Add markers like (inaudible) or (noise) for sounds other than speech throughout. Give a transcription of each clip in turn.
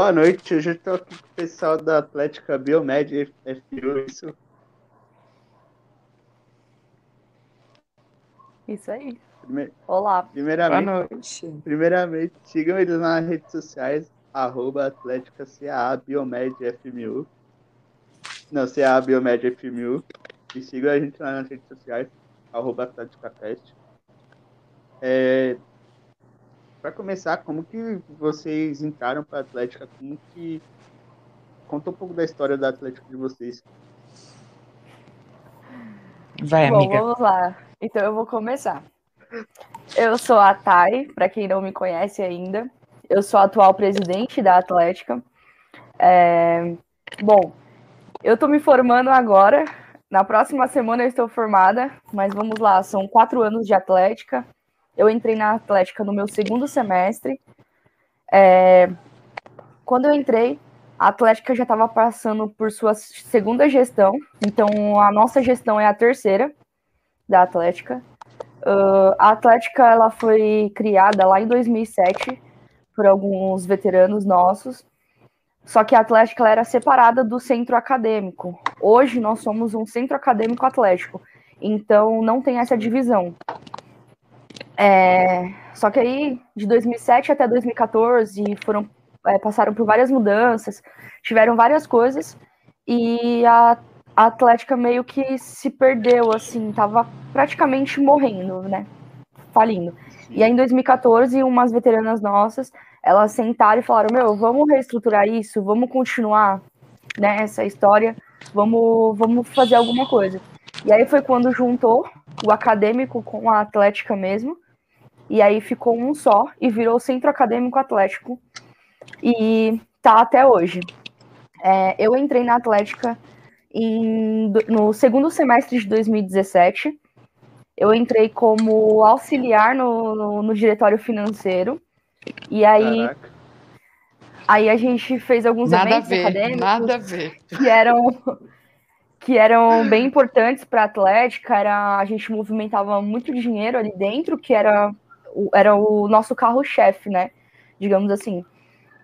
Boa noite, hoje eu estou aqui com o pessoal da Atlética Biomed FU, isso. Isso aí. Prime- Olá. Boa Primeiramente, noite. primeiramente, sigam eles nas redes sociais, arroba Atlética CAA Biomed FMU. Não, CAA Biomed FMU. E sigam a gente lá nas redes sociais, arroba Atlética Teste. É, para começar, como que vocês entraram para a Atlética? Como que. Conta um pouco da história da Atlética de vocês. Vai, Bom, amiga. vamos lá. Então eu vou começar. Eu sou a Thay, para quem não me conhece ainda. Eu sou a atual presidente da Atlética. É, Bom, eu tô me formando agora. Na próxima semana eu estou formada, mas vamos lá, são quatro anos de Atlética. Eu entrei na Atlética no meu segundo semestre. É, Quando eu entrei, a Atlética já estava passando por sua segunda gestão, então a nossa gestão é a terceira da Atlética. Uh, a Atlética ela foi criada lá em 2007 por alguns veteranos nossos, só que a Atlética era separada do centro acadêmico. Hoje nós somos um centro acadêmico atlético, então não tem essa divisão. É, só que aí, de 2007 até 2014, foram, é, passaram por várias mudanças, tiveram várias coisas, e a, a Atlética meio que se perdeu, assim, tava praticamente morrendo, né? Falindo. E aí, em 2014, umas veteranas nossas, elas sentaram e falaram, meu, vamos reestruturar isso, vamos continuar né, essa história, vamos, vamos fazer alguma coisa. E aí foi quando juntou o acadêmico com a Atlética mesmo, e aí ficou um só e virou o Centro Acadêmico Atlético, e tá até hoje. É, eu entrei na Atlética em- no segundo semestre de 2017. Eu entrei como auxiliar no, no, no diretório financeiro. E aí, Caraca. aí a gente fez alguns Nada a eventos ver, acadêmicos nada a ver. que eram que eram bem importantes para a Atlética. Era a gente movimentava muito dinheiro ali dentro, que era era o nosso carro-chefe, né? Digamos assim.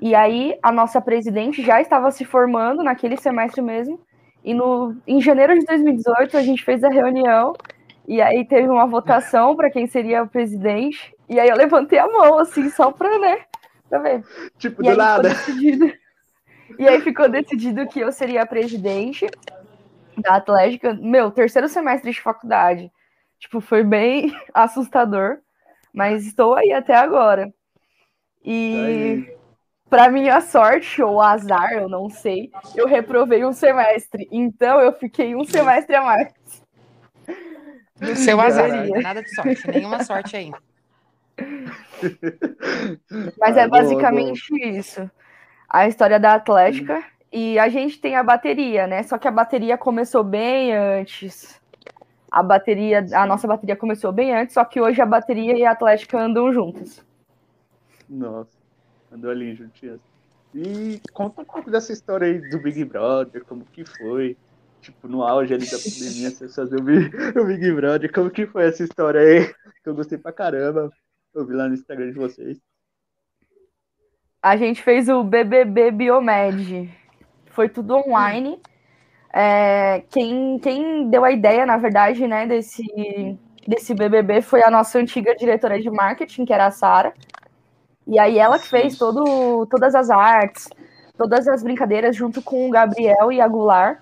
E aí a nossa presidente já estava se formando naquele semestre mesmo. E no, em janeiro de 2018 a gente fez a reunião e aí teve uma votação para quem seria o presidente. E aí eu levantei a mão, assim, só para, né? Pra ver. Tipo, E do nada. decidido. E aí ficou decidido que eu seria a presidente da Atlética. Meu, terceiro semestre de faculdade. Tipo, foi bem (laughs) assustador. Mas estou aí até agora. E para minha sorte ou azar, eu não sei, eu reprovei um semestre. Então eu fiquei um semestre a mais. Seu azar, nada de sorte, nenhuma sorte aí. Mas Ah, é boa, basicamente isso. A história da Atlética. E a gente tem a bateria, né? Só que a bateria começou bem antes. A bateria, a nossa bateria começou bem antes, só que hoje a bateria e a Atlética andam juntas. Nossa, andou ali juntinhas. E conta um pouco dessa história aí do Big Brother, como que foi. Tipo, no auge ali da pandemia, vocês faziam o Big, o Big Brother, como que foi essa história aí? Que eu gostei pra caramba. Eu vi lá no Instagram de vocês. A gente fez o BBB Biomed. Foi tudo online. É, quem, quem deu a ideia, na verdade, né, desse, desse BBB foi a nossa antiga diretora de marketing, que era a Sara. E aí ela que fez todo, todas as artes, todas as brincadeiras, junto com o Gabriel e a Goulart,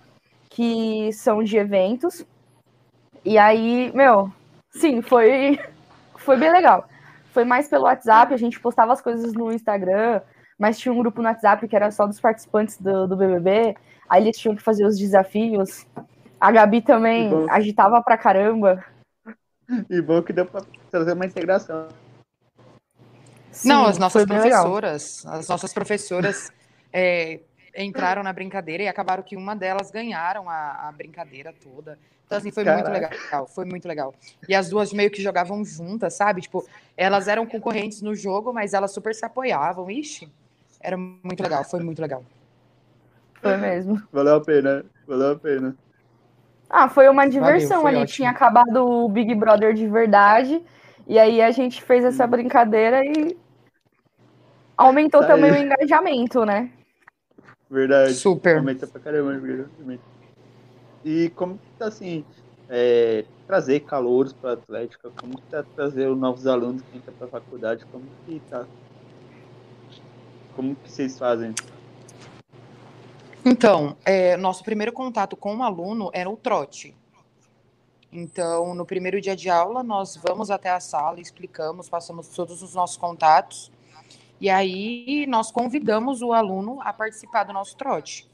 que são de eventos. E aí, meu, sim, foi, (laughs) foi bem legal. Foi mais pelo WhatsApp, a gente postava as coisas no Instagram, mas tinha um grupo no WhatsApp que era só dos participantes do, do BBB. Aí eles tinham que fazer os desafios. A Gabi também bom. agitava pra caramba. E bom que deu pra trazer uma integração. Não, Sim, as nossas professoras, as nossas professoras é, entraram na brincadeira e acabaram que uma delas ganharam a, a brincadeira toda. Então, assim, foi muito Caraca. legal, foi muito legal. E as duas meio que jogavam juntas, sabe? Tipo, elas eram concorrentes no jogo, mas elas super se apoiavam. Ixi, era muito legal, foi muito legal. Foi (laughs) mesmo. Valeu a pena, valeu a pena. Ah, foi uma diversão foi ali. ótimo. Tinha acabado o Big Brother de verdade. E aí a gente fez essa brincadeira e Aumentou Tá também aí. o engajamento, né? Verdade. Super. Aumenta pra caramba o engajamento. E como que tá assim, é, trazer calouros para a Atlética? Como que tá trazer os novos alunos que entram para a faculdade? Como que tá? Como que vocês fazem? Então, é, nosso primeiro contato com o aluno era o trote. Então, no primeiro dia de aula, nós vamos até a sala, explicamos, passamos todos os nossos contatos, e aí nós convidamos o aluno a participar do nosso trote.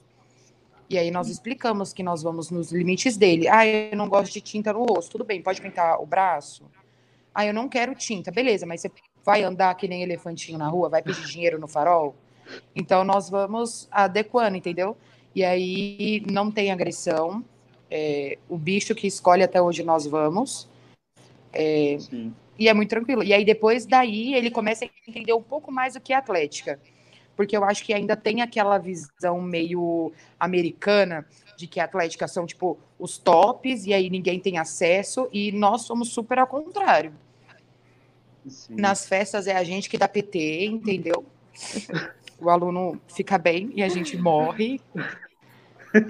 E aí nós explicamos que nós vamos nos limites dele. Ah, eu não gosto de tinta no rosto. Tudo bem, pode pintar o braço? Ah, eu não quero tinta. Beleza, mas você vai andar que nem elefantinho na rua? Vai pedir dinheiro no farol? Então nós vamos adequando, entendeu? E aí não tem agressão. É, o bicho que escolhe até onde nós vamos. É, e é muito tranquilo. E aí, depois daí, ele começa a entender um pouco mais o que é atlética. Porque eu acho que ainda tem aquela visão meio americana de que a atlética são, tipo, os tops, e aí ninguém tem acesso, e nós somos super ao contrário. Sim. Nas festas é a gente que dá PT, entendeu? (laughs) O aluno fica bem e a gente morre.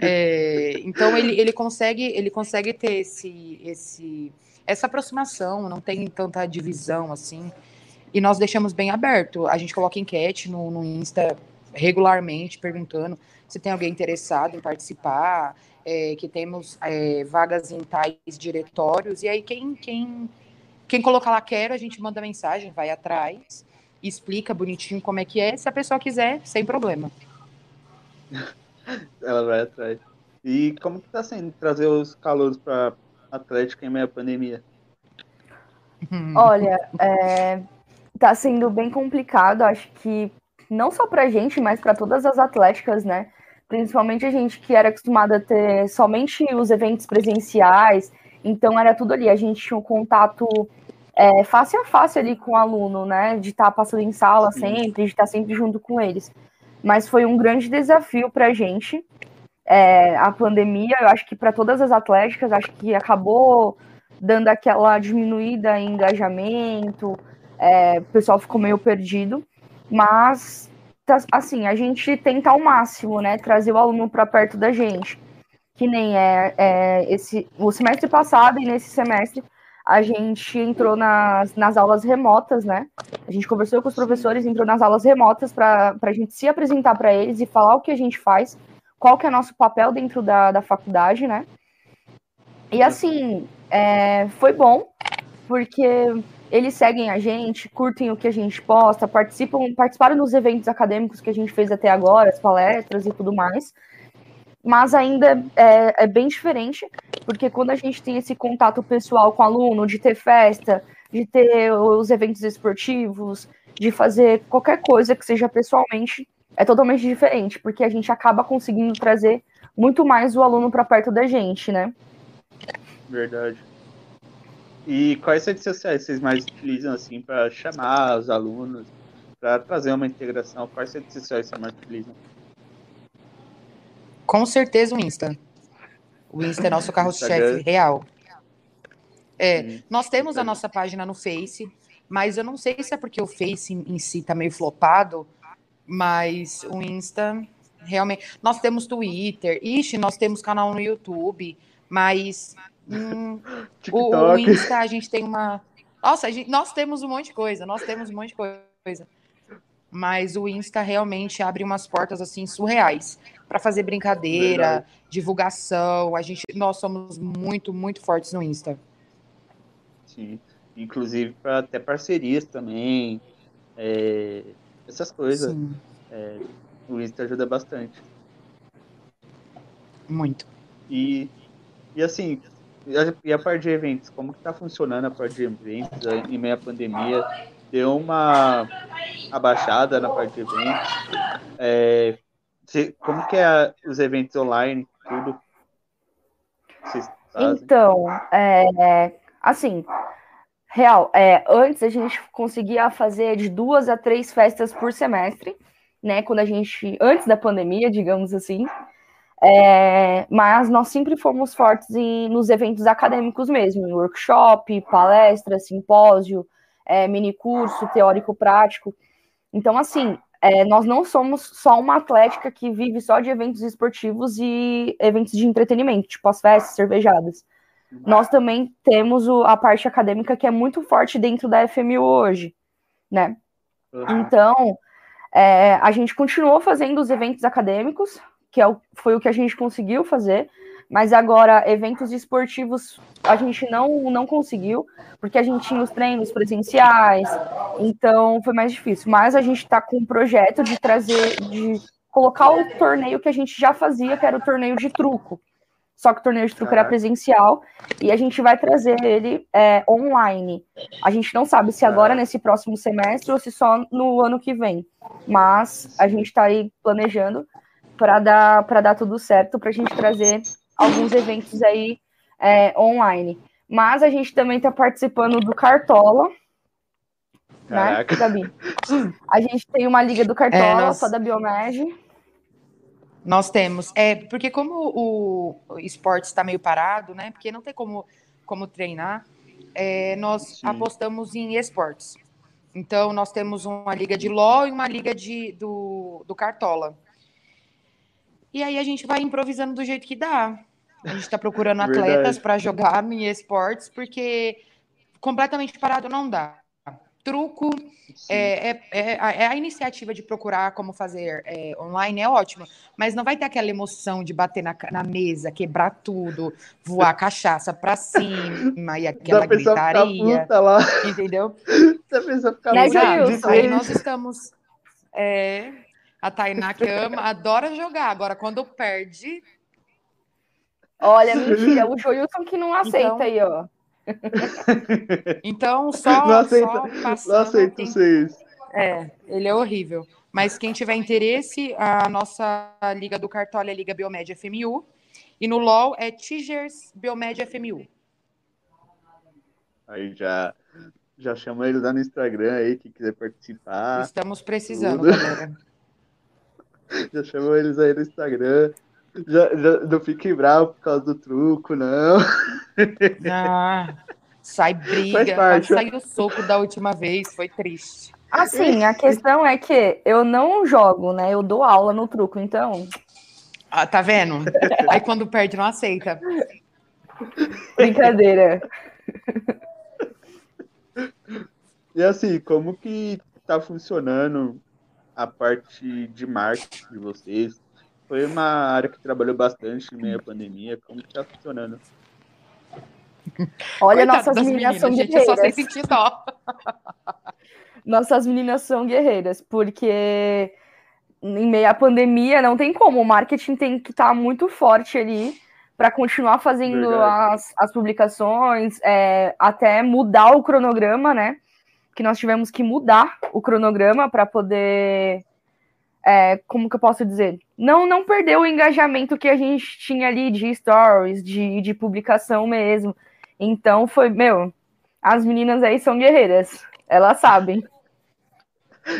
É, então ele, ele consegue ele consegue ter esse, esse essa aproximação, não tem tanta divisão assim. E nós deixamos bem aberto. A gente coloca enquete no, no Insta regularmente, perguntando se tem alguém interessado em participar, é, que temos é, vagas em tais diretórios. E aí quem, quem, quem colocar lá quero, a gente manda mensagem, vai atrás, explica bonitinho como é que é. Se a pessoa quiser, sem problema. (laughs) Ela vai atrás. E como que tá sendo trazer os calouros para Atlética em meio à pandemia? Olha, é, tá sendo bem complicado, acho que não só pra gente, mas para todas as atléticas, né? Principalmente a gente que era acostumada a ter somente os eventos presenciais, então era tudo ali, a gente tinha um contato é, face a face ali com o aluno, né? De estar passando em sala sempre, de estar sempre junto com eles. Mas foi um grande desafio pra gente. é, a pandemia, eu acho que para todas as atléticas, acho que acabou dando aquela diminuída em engajamento, é, o pessoal ficou meio perdido, mas tá- assim, a gente tenta ao máximo, né, trazer o aluno para perto da gente, que nem é, é, esse, o semestre passado e nesse semestre a gente entrou nas, nas aulas remotas, né, a gente conversou com os professores, entrou nas aulas remotas para a gente se apresentar para eles e falar o que a gente faz, qual que é nosso papel dentro da, da faculdade, né, e assim, é, foi bom, porque eles seguem a gente, curtem o que a gente posta, participam, participaram dos eventos acadêmicos que a gente fez até agora, as palestras e tudo mais. Mas ainda é, é bem diferente, porque quando a gente tem esse contato pessoal com o aluno, de ter festa, de ter os eventos esportivos, de fazer qualquer coisa que seja pessoalmente, é totalmente diferente, porque a gente acaba conseguindo trazer muito mais o aluno para perto da gente, né? Verdade. E quais redes sociais vocês mais utilizam assim para chamar os alunos, para trazer uma integração? Quais redes sociais vocês mais utilizam? Com certeza o Insta. O Insta é nosso carro-chefe real. É, Sim. nós temos a nossa página no Face, mas eu não sei se é porque o Face em si tá meio flopado, mas o Insta realmente. Nós temos Twitter, ixi, nós temos canal no YouTube, mas hum, (laughs) o, o. Insta a gente tem uma. Nossa, gente- nós temos um monte de coisa, nós temos um monte de coisa. Mas o Insta realmente abre umas portas assim surreais para fazer brincadeira, Verdade. divulgação. A gente, nós somos muito, muito fortes no Insta. Sim. Inclusive para até parcerias também. é, essas coisas. Sim, O Insta ajuda bastante. muito. E, e assim, e a, parte de eventos, como que tá funcionando a parte de eventos em meio à pandemia? Deu uma abaixada na parte de eventos? É, como que é a- os eventos online, tudo? Então, é, assim, real, é, antes a gente conseguia fazer de duas a três festas por semestre, né? Quando a gente, antes da pandemia, digamos assim. É, mas nós sempre fomos fortes em, nos eventos acadêmicos mesmo, em workshop, palestra, simpósio, é, mini curso teórico-prático. Então, assim, é, nós não somos só uma atlética que vive só de eventos esportivos e eventos de entretenimento, tipo as festas, cervejadas. Nós também temos o, a parte acadêmica que é muito forte dentro da FMU hoje, né? Uhum. Então, é, a gente continuou fazendo os eventos acadêmicos, que é o, foi o que a gente conseguiu fazer, mas agora eventos esportivos a gente não, não conseguiu, porque a gente tinha os treinos presenciais, então foi mais difícil. Mas a gente está com um projeto de trazer, de colocar o torneio que a gente já fazia, que era o torneio de truco. Só que o torneio de truco era presencial e a gente vai trazer ele é, online. A gente não sabe se agora nesse próximo semestre ou se só no ano que vem. Mas a gente está aí planejando para dar para dar tudo certo para a gente trazer alguns eventos aí é, online. Mas a gente também está participando do Cartola. Né, Caraca. Né, Gabi? A gente tem uma liga do Cartola, é, nós... só da Biomed. Nós temos. É, porque como o esporte está meio parado, né? Porque não tem como, como treinar, é, nós Sim. apostamos em esportes. Então, nós temos uma liga de LOL e uma liga de, do, do Cartola. E aí a gente vai improvisando do jeito que dá. A gente está procurando atletas para jogar em esportes, porque completamente parado não dá. Truco, é, é, é, é, a iniciativa de procurar como fazer é, online é ótima, mas não vai ter aquela emoção de bater na, na mesa, quebrar tudo, voar cachaça para cima e aquela gritaria. Lá. Entendeu? Da pessoa ficar né, Aí nós estamos. É, a Tainá que ama, adora jogar. Agora, quando perde, Olha, (laughs) mentira, o Joilton que não aceita então, aí, ó. (laughs) Então, só, não aceita, só não aceito quem... vocês. É, ele é horrível. Mas quem tiver interesse, a nossa liga do Cartola é Liga Biomed FMU. E no LOL é Tigers Biomed FMU. Aí já, já chama eles lá no Instagram aí, que quiser participar. Estamos precisando, tudo. galera. (laughs) Já chamou eles aí no Instagram. Já, já, não fique bravo por causa do truco, não. Ah, sai briga. Parte, saiu o soco da última vez, foi triste. Assim, a questão é que eu não jogo, né? Eu dou aula no truco, então. Ah, tá vendo? Aí quando perde, não aceita. Brincadeira. E assim, como que tá funcionando a parte de marketing de vocês? Foi uma área que trabalhou bastante no meio da pandemia. Como que tá funcionando? Olha, nossas meninas, meninas, são gente, guerreiras. só sei sentir dó. (laughs) Nossas meninas são guerreiras, porque em meio à pandemia não tem como. O marketing tem que estar tá muito forte ali para continuar fazendo as, as publicações, é, até mudar o cronograma, né? Que nós tivemos que mudar o cronograma para poder é, como que eu posso dizer? Não, não perdeu o engajamento que a gente tinha ali de stories, de, de publicação mesmo. Então foi, meu, as meninas aí são guerreiras, elas sabem.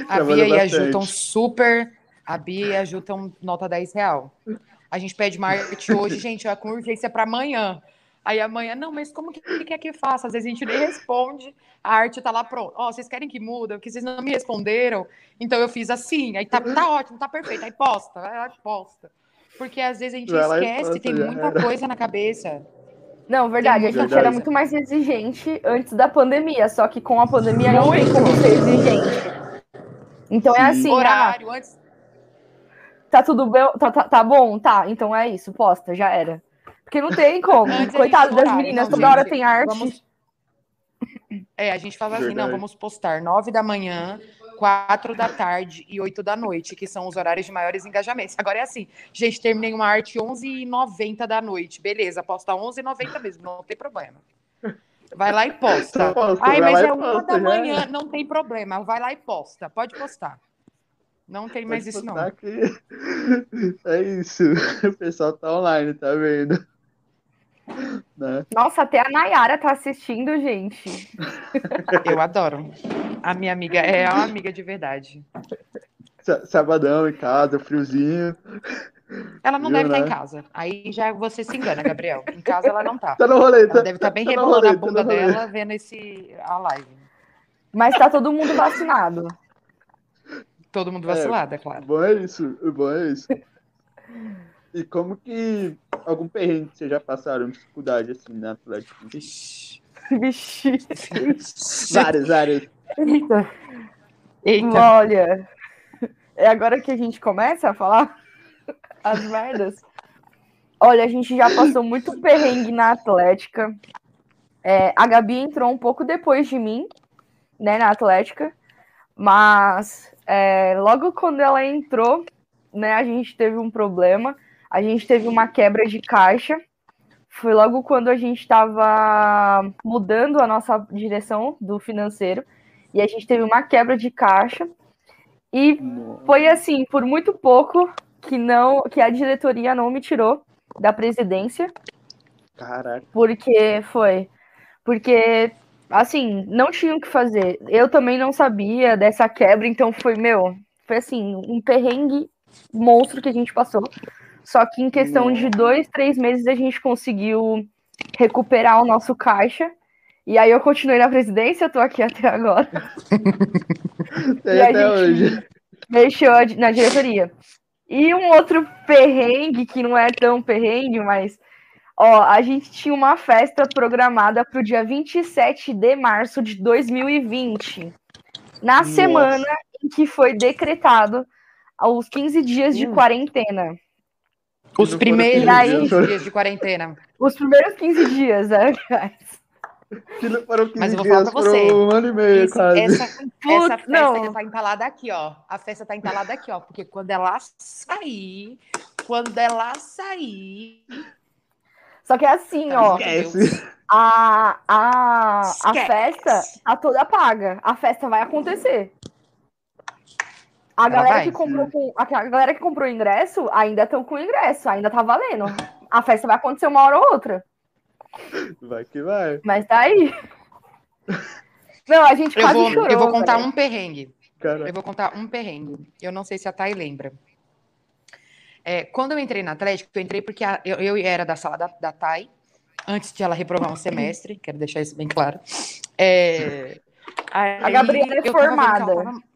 A Bia e a Ju estão super. A Bia e a Ju estão nota 10 real. A gente pede marketing hoje, gente, é com urgência para amanhã. Aí amanhã, não, mas como que quer que faça? Às vezes a gente nem responde, a arte tá lá pronta. Ó, oh, vocês querem que muda? Porque vocês não me responderam. Então eu fiz assim, aí tá, tá ótimo, tá perfeito. Aí posta, aí posta. Porque às vezes a gente Vai esquece, posta, tem muita era. coisa na cabeça. Não, verdade, a gente verdade. era muito mais exigente antes da pandemia, só que com a pandemia não tem como ser exigente. Então é Sim. é assim, horário, ah, antes... tá tudo bem, tá, tá, tá bom, tá, então é isso, posta, já era. Porque não tem como. Coitado das meninas, toda hora tem arte. Vamos... É, a gente fala assim, não, vamos postar nove da manhã, quatro da tarde e oito da noite, que são os horários de maiores engajamentos. Agora é assim, gente, terminei uma arte 11h90 da noite. Beleza, posta 11h90 mesmo, não tem problema. Vai lá e posta. Posta, Ai, mas é uma da manhã, não tem problema. Vai lá e posta. Pode postar. Não tem mais Pode isso, não. Que... (laughs) É isso. (laughs) O pessoal tá online, tá vendo? Né? Nossa, até a Nayara tá assistindo, gente. Eu adoro. A minha amiga é uma amiga de verdade. Sabadão em casa, friozinho. Ela não Viu, deve né? estar em casa. Aí já você se engana, Gabriel. Em casa ela não tá. Tá no rolê, ela tá, deve estar tá bem tá rebolando rolê, a bunda tá dela vendo esse, a live. Mas tá todo mundo vacinado. Todo mundo vacilado, é, é claro. Bom é isso, bom é isso. E como que algum perrengue que vocês já passaram dificuldade assim na Atlético? Vixe. Vixe. (laughs) vários, vários. Eita. Eita. Olha, é agora que a gente começa a falar as merdas. Olha, a gente já passou muito perrengue na Atlética. É, a Gabi entrou um pouco depois de mim, né, na Atlética. Mas é, logo quando ela entrou, né, a gente teve um problema. A gente teve uma quebra de caixa. Foi logo quando a gente estava mudando a nossa direção do financeiro. E a gente teve uma quebra de caixa. E foi assim, por muito pouco que não que a diretoria não me tirou da presidência. Caraca. Porque foi. Porque, assim, não tinha o que fazer. Eu também não sabia dessa quebra, então foi, meu, foi assim, um perrengue monstro que a gente passou. Só que em questão de dois, três meses a gente conseguiu recuperar o nosso caixa. E aí eu continuei na presidência, eu tô aqui (laughs) até agora. e até hoje. Mexeu na diretoria. E um outro perrengue, que não é tão perrengue, mas ó, a gente tinha uma festa programada para o dia 27 de março de 2020. Na Nossa. semana em que foi decretado os 15 dias de hum. quarentena. Os primeiros aí, dias de quarentena. Os primeiros 15 dias, é, aliás. Que não foram 15 Mas eu vou falar pra você. Um ano e meio, Esse, quase. Essa, essa (laughs) festa não. tá entalada aqui, ó. A festa tá entalada aqui, ó. Porque quando ela sair, quando ela sair. Só que é assim, tá ó. A, a, a festa tá toda paga. A festa vai acontecer. A galera, que comprou com, a galera que comprou ingresso ainda estão com ingresso, ainda tá valendo. A festa vai acontecer uma hora ou outra. Vai que vai. Mas tá aí. Não, a gente eu quase vou, chorou. Eu vou contar um perrengue. Eu vou contar um perrengue. Eu não sei se a Thay lembra. É, quando eu entrei na Atlético, eu entrei porque a, eu, eu, era da sala da, da Thay, antes de ela reprovar um semestre, quero deixar isso bem claro. É, aí, a Gabriela é formada. Tava...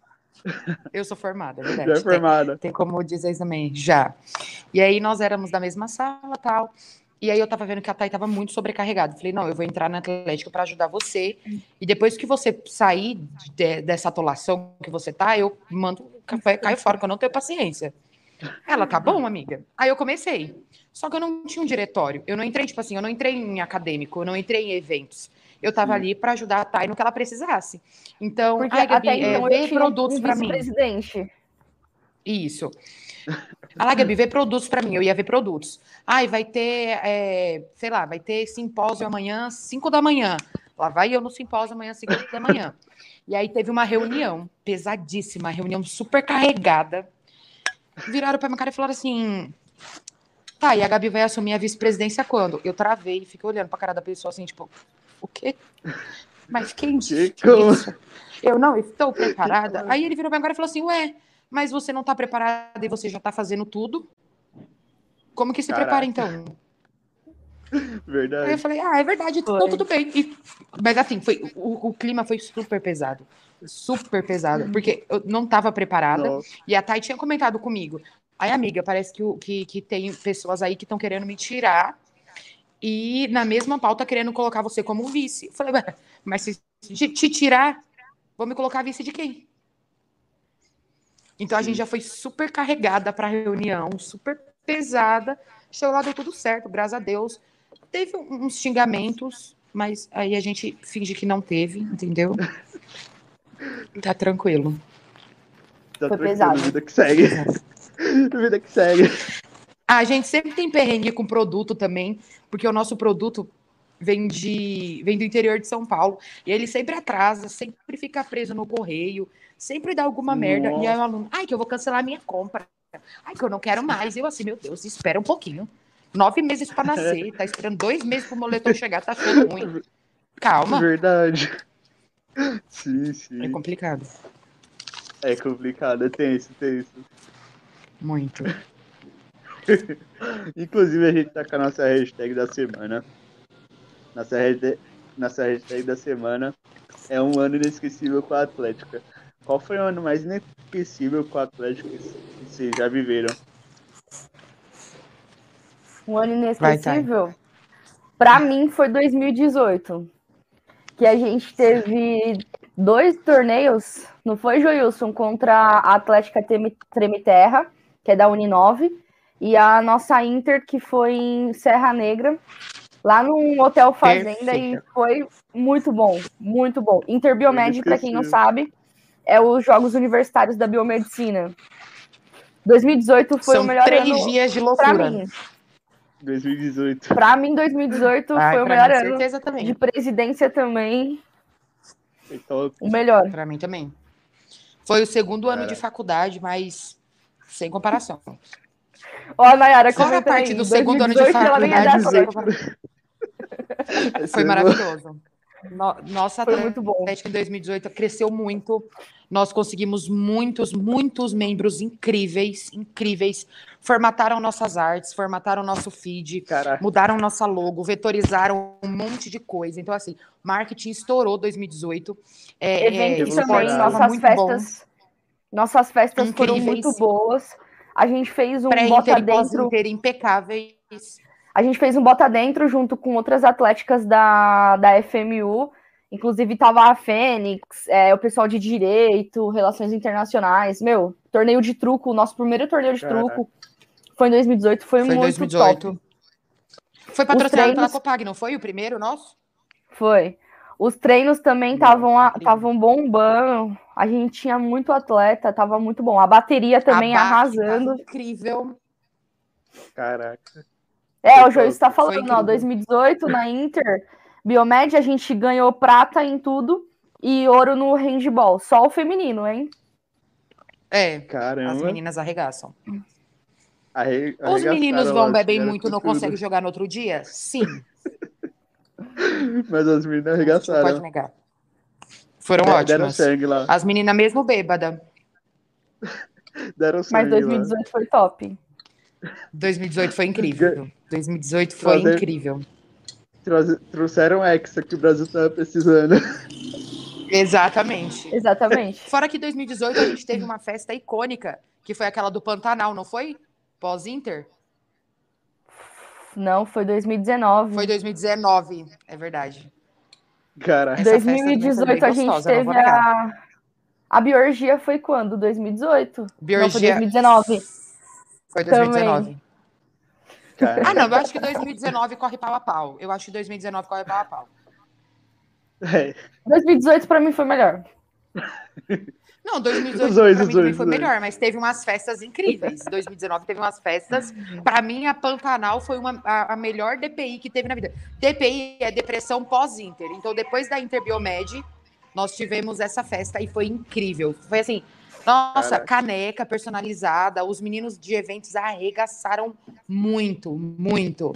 Eu sou formada, é verdade. Já é formada. Tem, tem como dizer isso também, já. E aí nós éramos da mesma sala tal. E aí eu tava vendo que a Thay tava muito sobrecarregada. Falei, não, eu vou entrar na Atlético para ajudar você. E depois que você sair de, dessa atolação que você tá, eu mando o café, caio fora, que eu não tenho paciência. Ela, tá bom, amiga? Aí eu comecei. Só que eu não tinha um diretório. Eu não entrei, tipo assim, eu não entrei em acadêmico, eu não entrei em eventos. Eu tava ali para ajudar a Thay no que ela precisasse. Então, Porque ai, Gabi, até então, é, vê produtos um para mim. presidente. Isso. Ah, Gabi, vê produtos para mim. Eu ia ver produtos. Ai, vai ter, é, sei lá, vai ter simpósio amanhã, 5 da manhã. Lá vai eu no simpósio amanhã, 5 da manhã. E aí teve uma reunião pesadíssima, reunião super carregada. Viraram para minha cara e falaram assim: tá, e a Gabi vai assumir a vice-presidência quando? Eu travei e fiquei olhando pra cara da pessoa assim, tipo, o quê? Mas quem disse isso? Eu não estou (laughs) preparada. Aí ele virou pra minha cara e falou assim: ué mas você não está preparada e você já está fazendo tudo. Como que se Caraca. prepara, então? (laughs) Verdade. Aí eu falei, ah, é verdade, então tudo bem. E, mas assim, foi, o, o, clima foi super pesado. Super pesado. Porque eu não estava preparada. Nossa. E a Thay tinha comentado comigo. Aí, amiga, parece que, que, que tem pessoas aí que estão querendo me tirar. E na mesma pauta querendo colocar você como vice. Eu falei, mas se te tirar, vou me colocar vice de quem? Então a gente já foi super carregada para a reunião, super pesada. Chegou lá, deu tudo certo, graças a Deus. Teve uns xingamentos, mas aí a gente finge que não teve, entendeu? (laughs) Tá tranquilo. Tá foi tranquilo, pesado. Vida que segue. (laughs) vida que segue. A gente sempre tem perrengue com produto também, porque o nosso produto vem, de, vem do interior de São Paulo. E ele sempre atrasa, sempre fica preso no correio, sempre dá alguma Nossa. merda. E aí o aluno, ai, que eu vou cancelar minha compra. Ai, que eu não quero mais. Eu assim, meu Deus, espera um pouquinho. Nove meses para nascer, tá esperando dois meses pro moletom chegar, tá achando ruim. Calma. Verdade. Sim, sim. É complicado. É complicado, é tenso, tenso. Muito. (laughs) Inclusive, a gente tá com a nossa hashtag da semana. Nossa hashtag, nossa hashtag da semana é um ano inesquecível com a Atlética. qual foi o ano mais inesquecível com o Atlético que vocês já viveram? Um ano inesquecível? Para mim foi 2018. Que a gente teve dois torneios, não foi, Joilson? Contra a Atlética Tremiterra, que é da Uninove, e a nossa Inter, que foi em Serra Negra, lá num hotel fazenda, Perfeito. e foi muito bom, muito bom. Inter Biomed, para quem não sabe, é os Jogos Universitários da Biomedicina. 2018 foi São o melhor três ano dias de loucura. mim. 2018. Pra mim, 2018 Ai, foi o pra melhor mim, ano. certeza também. De presidência também, Foi top. o melhor. Pra mim também. Foi o segundo ano Cara. de faculdade, mas sem comparação. Ó, a Nayara Fora a parte aí, do segundo ano de 2018 ela nem é dessa? 2018. Foi maravilhoso. No- Nossa Foi muito bom. Em 2018 cresceu muito. Nós conseguimos muitos, muitos membros incríveis, incríveis. Formataram nossas artes, formataram nosso feed, Caraca. mudaram nossa logo, vetorizaram um monte de coisa. Então, assim, marketing estourou 2018. É, Eventos é, também, nossas muito bom. festas. Nossas festas foram muito boas. A gente fez um bota e dentro. pós-inter impecáveis. A gente fez um bota dentro junto com outras atléticas da, da FMU. Inclusive tava a Fênix, é, o pessoal de direito, relações internacionais. Meu, torneio de truco, o nosso primeiro torneio de Caraca. truco foi em 2018, foi, Foi em muito 2018. top. Foi patrocinado treinos- pela Copag, não foi o primeiro nosso? Foi. Os treinos também estavam bombando. A gente tinha muito atleta, tava muito bom. A bateria também A arrasando. tava Incrível. Caraca. É, o João está falando, ó, incrível. 2018 na Inter, Biomed, a gente ganhou prata em tudo e ouro no handball. Só o feminino, hein? É, as Caramba. meninas arregaçam. Arre- Os meninos arregaçaram vão, bebem tiveram muito, não conseguem jogar no outro dia? Sim, (laughs) Mas as meninas não pode arregaçaram. negar. Foram Deram ótimas. sangue lá. As meninas mesmo bêbada. (laughs) Deram sangue Mas lá. 2018 foi top. 2018 foi incrível. 2018 foi Fazer- incrível. Trouxe- Trouxeram Hexa que o Brasil tava precisando. (laughs) Exatamente. Exatamente. (laughs) Fora que 2018 a gente teve uma festa icônica, que foi aquela do Pantanal, não foi? Pós-Inter? Não, foi 2019. Foi 2019, é verdade. Também foi 2018 bem a gente gostosa, teve a. A biorgia foi quando? 2018? Não, foi Biorgia 2019. foi 2019. Caraca. Ah, não, eu acho que 2019 corre pau a pau. Eu acho que 2019 corre pau a pau. É, 2018 pra mim foi melhor. (laughs) Não, 2018 Os dois, pra os mim também foi dois. melhor, mas teve umas festas incríveis. (laughs) 2019 teve umas festas. Pra mim, a Pantanal foi uma, a, a melhor DPI que teve na vida. DPI é depressão pós-Inter. Então, depois da Inter Biomed, nós tivemos essa festa e foi incrível. Foi assim, nossa, Caraca. caneca personalizada. Os meninos de eventos arregaçaram muito, muito.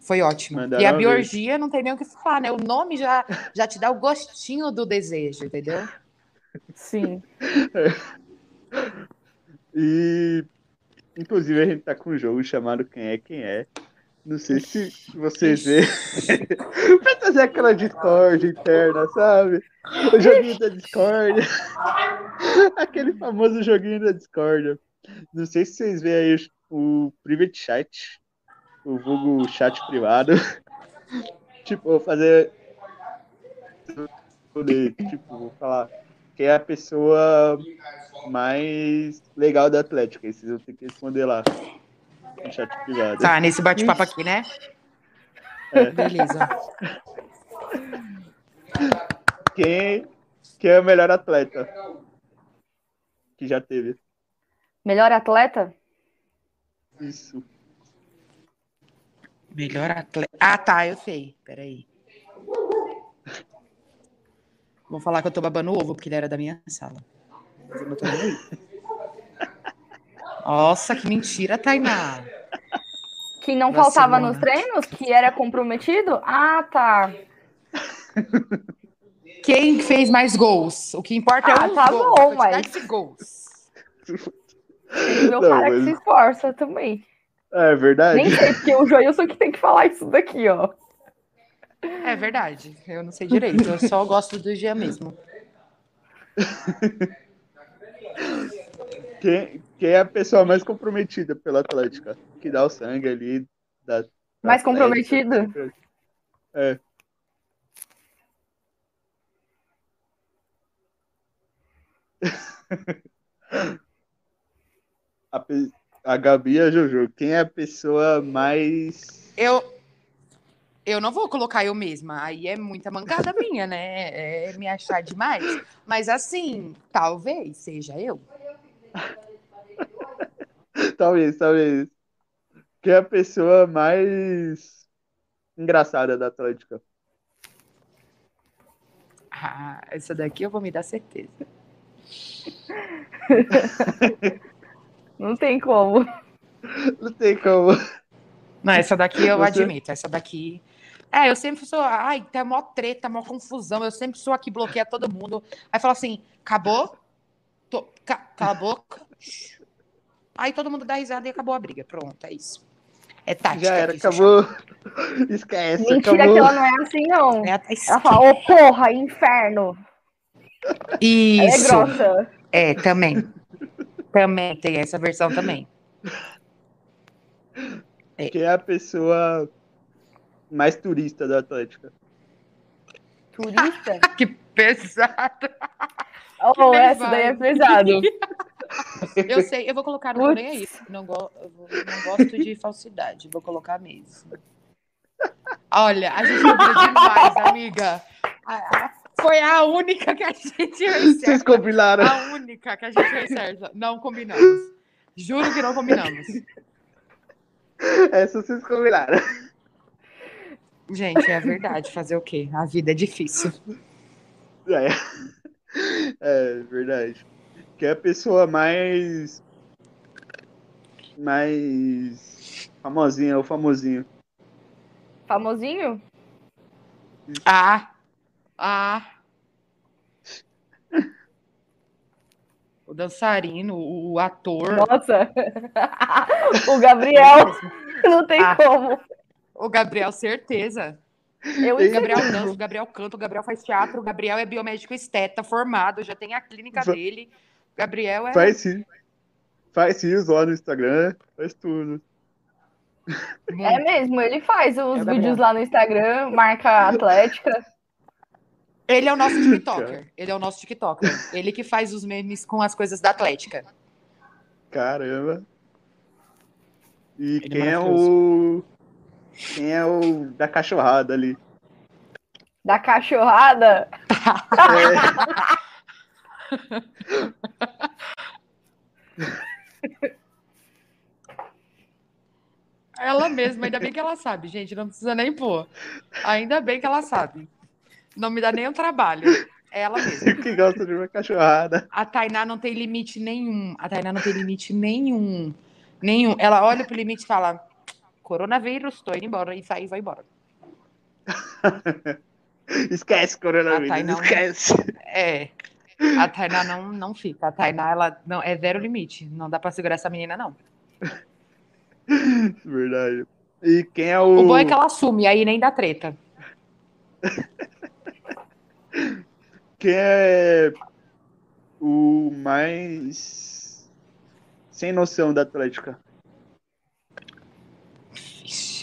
Foi ótimo. Mandaram e a ver. biorgia não tem nem o que falar, né? O nome já, já te dá o gostinho do desejo, entendeu? Sim. (laughs) E inclusive a gente tá com um jogo chamado Quem é Quem é. Não sei se vocês vê. (laughs) pra fazer aquela Discord interna, sabe? O joguinho da Discord. (laughs) Aquele famoso joguinho da Discord. Não sei se vocês veem aí o, Private Chat. O vulgo chat privado. tipo, vou fazer. Tipo, vou falar. Quem é a pessoa mais legal da Atlética? Aí vocês vão ter que responder lá. No chat privado. Tá, nesse bate-papo aqui, né? É. Beleza. Quem, quem é o melhor atleta? Que já teve. Melhor atleta? Isso. Melhor atleta. Ah, tá, eu sei. Peraí. Vou falar que eu tô babando ovo, porque ele era da minha sala. (laughs) Nossa, que mentira, Tainá. Que não faltava nos treinos? Que era comprometido? Ah, tá. (laughs) Quem fez mais gols? O que importa é Ah, tá gols. bom, mas- de gols. Tem que ver o Não, cara que mas- se esforça também. É verdade? Nem sei, porque o Joilson que tem que falar isso daqui, ó. É verdade. Eu não sei direito. Eu só gosto do Gia mesmo. (laughs) Quem, quem é a pessoa mais comprometida pela Atlética? Que dá o sangue ali. Da, mais comprometido? É. (laughs) a, a Gabi e a Jojo, quem é a pessoa mais. Eu. Eu não vou colocar eu mesma, aí é muita mancada (laughs) minha, né? É me achar demais. Mas assim, talvez seja eu. (laughs) talvez, talvez. Quem é a pessoa mais engraçada da Atlética? Ah, essa daqui eu vou me dar certeza. (laughs) Não tem como. Não tem como. Não, essa daqui eu Você... admito. Essa daqui. É, eu sempre sou. Ai, tem mó treta, mó confusão. Eu sempre sou aqui, bloqueia todo mundo. Aí fala assim: acabou? Tô... Ca... Cala a boca. Aí todo mundo dá risada e acabou a briga. Pronto, é isso. É tática. Já era, acabou. (laughs) Esquece. Mentira acabou. que ela não é assim, não. É ela fala, ô oh, porra, inferno. Isso. Ela é grossa. É, também. Também tem essa versão também. É. Que é a pessoa mais turista da Atlética. Turista? (laughs) que pesado. Oh, que essa daí é pesado. eu sei, eu vou colocar no porém aí. Não, go não gosto de falsidade. Vou colocar mesmo. Olha, a gente combina demais, amiga. Foi a única que a gente. Vocês combinaram. A única que a gente recebe. Não combinamos. Juro que não combinamos. Essa vocês combinaram. Gente, é verdade. Fazer o quê? A vida é difícil. É, é (laughs) verdade. Que é a pessoa mais. Mais. Famosinha, ou famosinho. Famosinho? Ah! Ah! (laughs) O dançarino, o ator. Nossa! (laughs) o Gabriel! Não tem ah. como. O Gabriel, certeza. Eu o Gabriel dança, o Gabriel canta, o Gabriel faz teatro, o Gabriel é biomédico esteta, formado, já tem a clínica Fa dele. Gabriel é. Faz sim. Faz sim, lá no Instagram, faz tudo. É mesmo, ele faz os é vídeos lá no Instagram, marca Atlética. Ele é o nosso TikToker. Ele é o nosso TikToker. Ele que faz os memes com as coisas da Atlética. Caramba. E Ele é quem é, é o. Quem é o da cachorrada ali? Da cachorrada? É. ela mesma, ainda bem que ela sabe, gente. Não precisa nem pôr. Ainda bem que ela sabe. Não me dá nem um trabalho. É ela mesma. (laughs) que gosta de uma cachorrada. A Tainá não tem limite nenhum. A Tainá não tem limite nenhum. Nenhum. Ela olha pro limite e fala: coronavírus, tô indo embora. E sai e vai embora. (laughs) esquece coronavírus, Tainá, esquece. É. A Tainá não, não fica. A Tainá, ela não, é zero limite. Não dá pra segurar essa menina, não. (laughs) Verdade. E quem é o. O bom é que ela assume, aí nem dá treta. (laughs) quem é o mais sem noção da Atlética?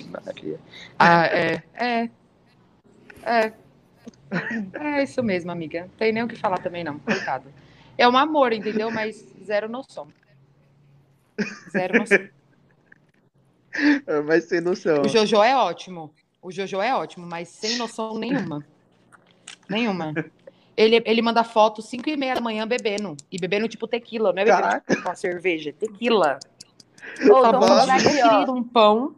Maria. Ah, é, é. É. É isso mesmo, amiga. Não tem nem o que falar também, não. Coitado. É um amor, entendeu? Mas zero noção. Zero noção. Mas sem noção. O Jojo é ótimo. O Jojo é ótimo, mas sem noção nenhuma. Nenhuma. Ele, ele manda foto 5 e meia da manhã bebendo. E bebendo tipo tequila, não é bebendo tipo, com a cerveja, tequila. Ô, Acabou um pão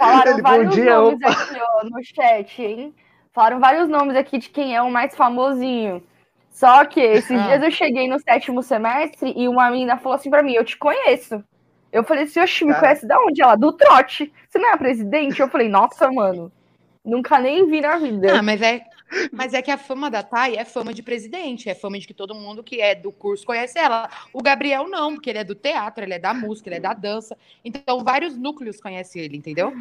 Falaram Ele, vários dia, nomes opa. aqui ó, no chat, hein? Falaram vários nomes aqui de quem é o mais famosinho. Só que esses ah. dias eu cheguei no sétimo semestre e uma menina falou assim pra mim: Eu te conheço. Eu falei assim: Oxi, me conhece da onde? Ela, do trote. Você não é a presidente? Eu falei: Nossa, mano. Nunca nem vi na vida. Ah, mas é, mas é que a fama da Thay é fama de presidente, é fama de que todo mundo que é do curso conhece ela. O Gabriel não, porque ele é do teatro, ele é da música, ele é da dança. Então, vários núcleos conhecem ele, entendeu?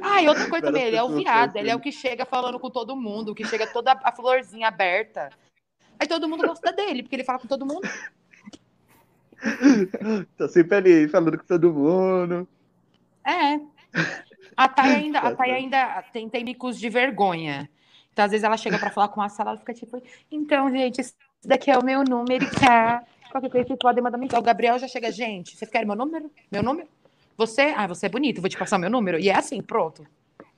Ah, e outra coisa também, ele é o viado, ele é o que chega falando com todo mundo, que chega toda a florzinha aberta. Aí todo mundo gosta dele, porque ele fala com todo mundo. (laughs) Tô sempre ali falando com todo mundo. É. A Thay ainda, a Thay ainda tem, tem micos de vergonha. Então, às vezes, ela chega para falar com a sala, ela fica tipo, então, gente, esse daqui é o meu número, tá? Qualquer coisa vocês podem mandar mensagem. O Gabriel já chega, gente, vocês querem meu número? Meu número? Você? Ah, você é bonito, vou te passar meu número. E é assim, pronto.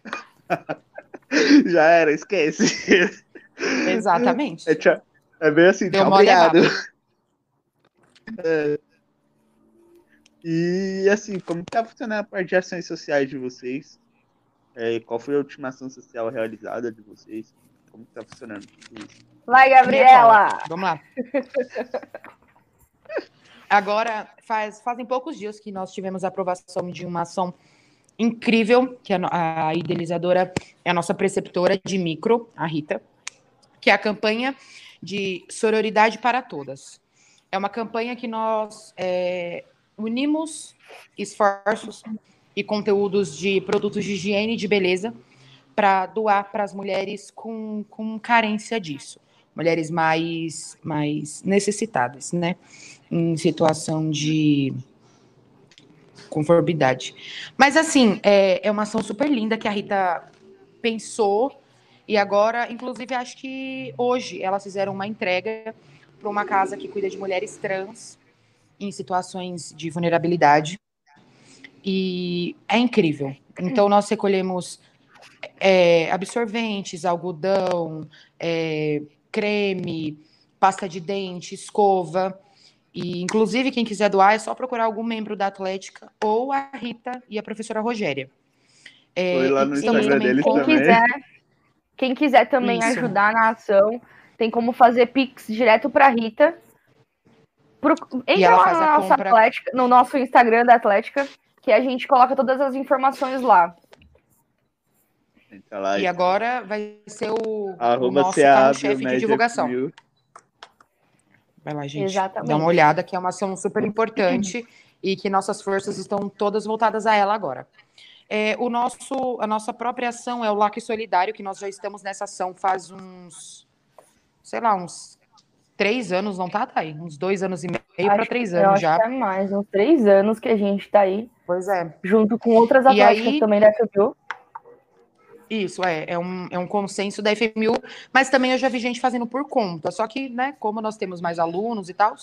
(laughs) já era, esquece. Exatamente. É, tchau. é bem assim, Deu tchau, obrigado. É. E assim, como tá funcionando a parte de ações sociais de vocês? É, qual foi a última ação social realizada de vocês? Como tá funcionando isso? Vai, Gabriela! Vamos lá. (laughs) Agora, faz, fazem poucos dias que nós tivemos a aprovação de uma ação incrível, que a, a idealizadora é a nossa preceptora de micro, a Rita, que é a campanha de Sororidade para Todas. É uma campanha que nós é, unimos esforços e conteúdos de produtos de higiene e de beleza para doar para as mulheres com, com carência disso. Mulheres mais, mais necessitadas, né? Em situação de conformidade. Mas, assim, é, é uma ação super linda que a Rita pensou. E agora, inclusive, acho que hoje elas fizeram uma entrega para uma casa que cuida de mulheres trans em situações de vulnerabilidade. E é incrível. Então, nós recolhemos é, absorventes, algodão, é, creme, pasta de dente, escova. E, inclusive, quem quiser doar é só procurar algum membro da Atlética ou a Rita e a professora Rogéria. É, Foi lá no Instagram deles quem também. Quiser, quem quiser também Isso. ajudar na ação, tem como fazer Pix direto para a Rita. Pro, entra lá na nossa compra... Atlética, no nosso Instagram da Atlética, que a gente coloca todas as informações lá. Lá, e agora vai ser o, o nosso chefe de divulgação. Mil. Vai lá, gente. Exatamente. Dá uma olhada, que é uma ação super importante e que nossas forças estão todas voltadas a ela agora. É, o nosso, a nossa própria ação é o LAC Solidário, que nós já estamos nessa ação faz uns, sei lá, uns três anos, não tá, tá aí? Uns dois anos e meio para três anos já. é mais, uns três anos que a gente tá aí. Pois é. Junto com outras atléticas aí, também da FBU. Isso, é, é um, é um consenso da FMU, mas também eu já vi gente fazendo por conta. Só que, né, como nós temos mais alunos e tal,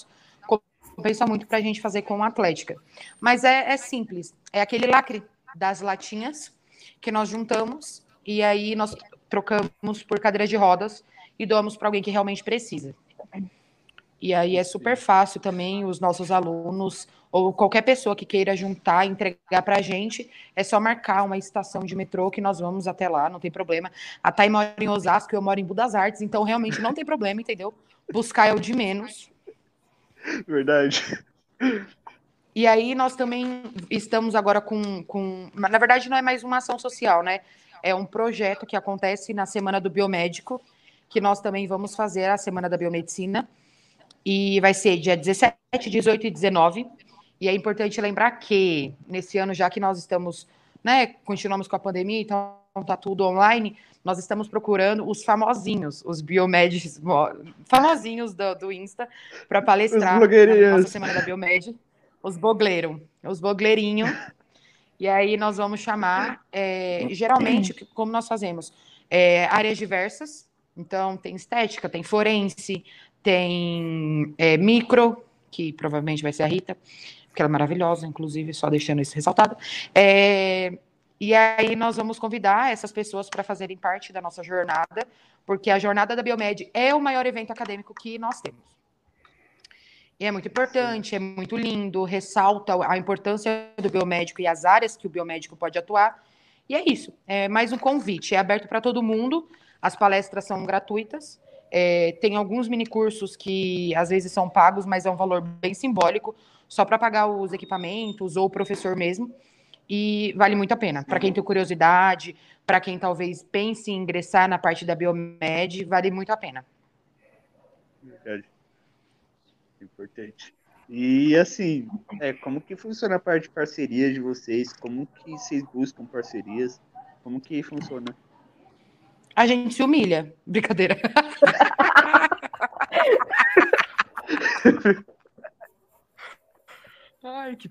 compensa muito para a gente fazer com a Atlética. Mas é, é simples, é aquele lacre das latinhas que nós juntamos e aí nós trocamos por cadeiras de rodas e doamos para alguém que realmente precisa. E aí é super fácil também os nossos alunos ou qualquer pessoa que queira juntar, entregar para a gente, é só marcar uma estação de metrô que nós vamos até lá, não tem problema. A Thay mora em Osasco, eu moro em Budas Artes, então realmente não tem problema, entendeu? Buscar é o de menos. Verdade. E aí nós também estamos agora com, com. Na verdade, não é mais uma ação social, né? É um projeto que acontece na Semana do Biomédico, que nós também vamos fazer a Semana da Biomedicina. E vai ser dia 17, 18 e 19. E é importante lembrar que nesse ano, já que nós estamos, né, continuamos com a pandemia, então está tudo online, nós estamos procurando os famosinhos, os biomédicos famosinhos do, do Insta, para palestrar na nossa semana da Biomed, os bogleiro, os bogleirinho. E aí nós vamos chamar, é, geralmente, como nós fazemos, é, áreas diversas. Então, tem estética, tem forense, tem é, micro, que provavelmente vai ser a Rita, porque ela é maravilhosa, inclusive, só deixando isso ressaltado. É, e aí nós vamos convidar essas pessoas para fazerem parte da nossa jornada, porque a jornada da Biomed é o maior evento acadêmico que nós temos. E é muito importante, é muito lindo, ressalta a importância do biomédico e as áreas que o biomédico pode atuar. E é isso, é mais um convite, é aberto para todo mundo, as palestras são gratuitas, é, tem alguns minicursos que às vezes são pagos, mas é um valor bem simbólico só para pagar os equipamentos ou o professor mesmo. E vale muito a pena. Para quem tem curiosidade, para quem talvez pense em ingressar na parte da Biomed, vale muito a pena. Verdade. Importante. E assim, é, como que funciona a parte de parcerias de vocês? Como que vocês buscam parcerias? Como que funciona? A gente se humilha. (laughs) Brincadeira.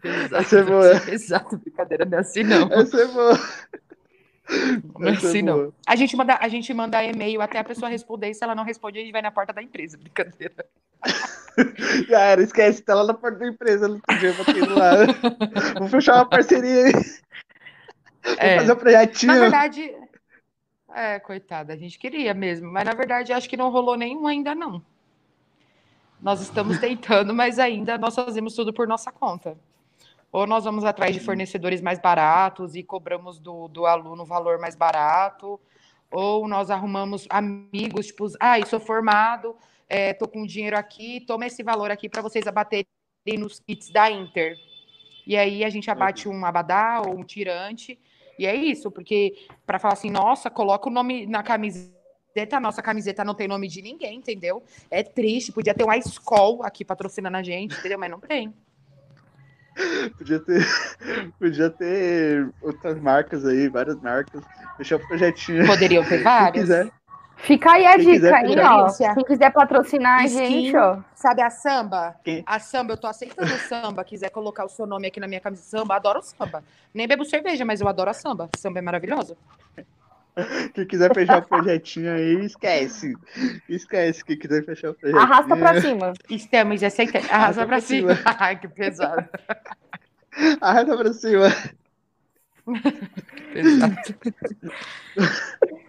pesado. Essa é boa. (laughs) Exato, brincadeira, não é assim não. Essa é boa. Não é é assim não. A gente manda, a gente manda e-mail até a pessoa responder, e se ela não responde, a gente vai na porta da empresa, brincadeira. (laughs) Já era, esquece, tá lá na porta da empresa lá. Vamos fechar uma parceria aí. É. fazer um projetinho. Na verdade, é, coitada, a gente queria mesmo, mas na verdade acho que não rolou nenhum ainda não. Nós estamos (laughs) tentando, mas ainda nós fazemos tudo por nossa conta. Ou nós vamos atrás de fornecedores mais baratos e cobramos do, do aluno o valor mais barato, ou nós arrumamos amigos, tipo, ah, eu sou formado, é, tô com dinheiro aqui, toma esse valor aqui para vocês abaterem nos kits da Inter. E aí a gente abate um abadá ou um tirante, e é isso, porque para falar assim, nossa, coloca o nome na camiseta, nossa camiseta não tem nome de ninguém, entendeu? É triste, podia ter uma escola aqui patrocinando a gente, entendeu? Mas não tem. (laughs) Podia ter, podia ter outras marcas aí, várias marcas. Deixar um projetinho. Poderiam ter (laughs) várias. quiser. Fica aí a Quem dica, hein, pegar. ó. Quem quiser patrocinar a Skin. gente, ó. Sabe a samba? Quem? A samba, eu tô aceitando o samba. Quiser colocar o seu nome aqui na minha camisa samba, adoro o samba. Nem bebo cerveja, mas eu adoro a samba. Samba é maravilhosa. (laughs) Quem quiser fechar o projetinho aí, esquece. Esquece. Quem quiser fechar o projetinho. Arrasta pra cima. Estamos aceitando. Arrasa pra cima. (laughs) Ai, que pesado. Arrasta pra cima. pesado. (laughs)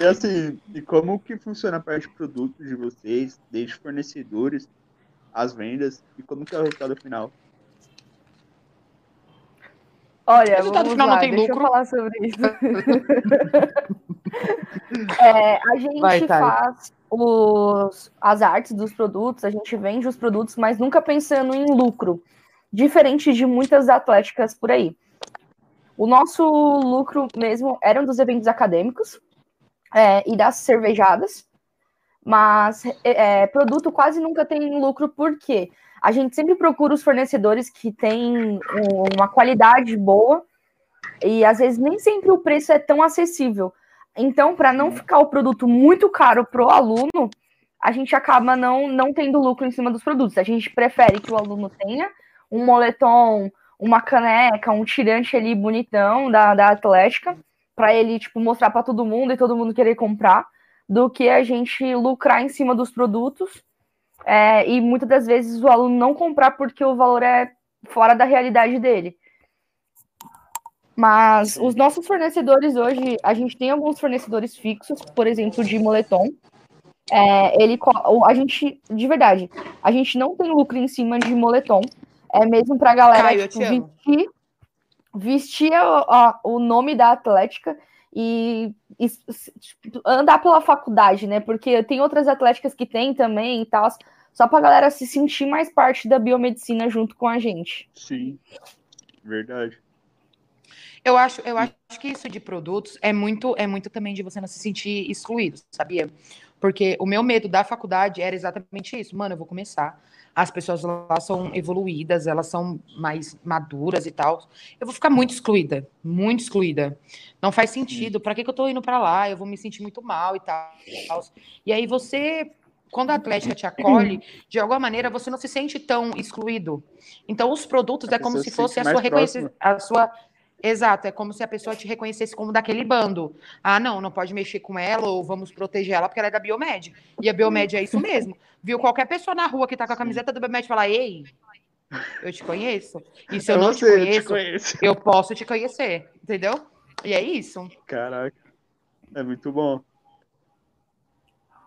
E assim, e como que funciona a parte de produtos de vocês, desde fornecedores, as vendas, e como que é o resultado final? Olha, Resultado vamos final não lá, tem deixa lucro. eu falar sobre isso. (laughs) É, a gente Vai, faz os, as artes dos produtos, a gente vende os produtos, mas nunca pensando em lucro, diferente de muitas atléticas por aí. O nosso lucro mesmo eram dos eventos acadêmicos é, e das cervejadas, mas é, é, produto quase nunca tem lucro, porque a gente sempre procura os fornecedores que têm um- uma qualidade boa e às vezes nem sempre o preço é tão acessível. Então, para não ficar o produto muito caro para o aluno, a gente acaba não, não tendo lucro em cima dos produtos. A gente prefere que o aluno tenha um moletom, uma caneca, um tirante ali bonitão da, da Atlética, para ele tipo, mostrar para todo mundo e todo mundo querer comprar, do que a gente lucrar em cima dos produtos é, e muitas das vezes o aluno não comprar porque o valor é fora da realidade dele. Mas os nossos fornecedores hoje, a gente tem alguns fornecedores fixos, por exemplo, de moletom. É, ele, a gente, de verdade, a gente não tem lucro em cima de moletom. É mesmo pra galera Caio, tipo, vestir, vestir a- a- o nome da Atlética e, e tipo, andar pela faculdade, né? Porque tem outras atléticas que tem também e tal, só pra galera se sentir mais parte da biomedicina junto com a gente. Sim, verdade. Eu acho, eu acho que isso de produtos é muito, é muito também de você não se sentir excluído, sabia? Porque o meu medo da faculdade era exatamente isso. Mano, eu vou começar. As pessoas lá são evoluídas, elas são mais maduras e tal. Eu vou ficar muito excluída, muito excluída. Não faz sentido. Pra que, que eu tô indo pra lá? Eu vou me sentir muito mal e tal. E aí você, quando a Atlética te acolhe, de alguma maneira você não se sente tão excluído. Então os produtos A é como se se fosse a sua a sua Exato, é como se a pessoa te reconhecesse como daquele bando. Ah, não, não pode mexer com ela ou vamos proteger ela porque ela é da Biomed. E a Biomed é isso mesmo. Viu qualquer pessoa na rua que tá com a camiseta da Biomed falar: "Ei, eu te conheço". E se eu É não você, te conheço, conheço. eu posso te conhecer, entendeu? E é isso. Caraca, é muito bom.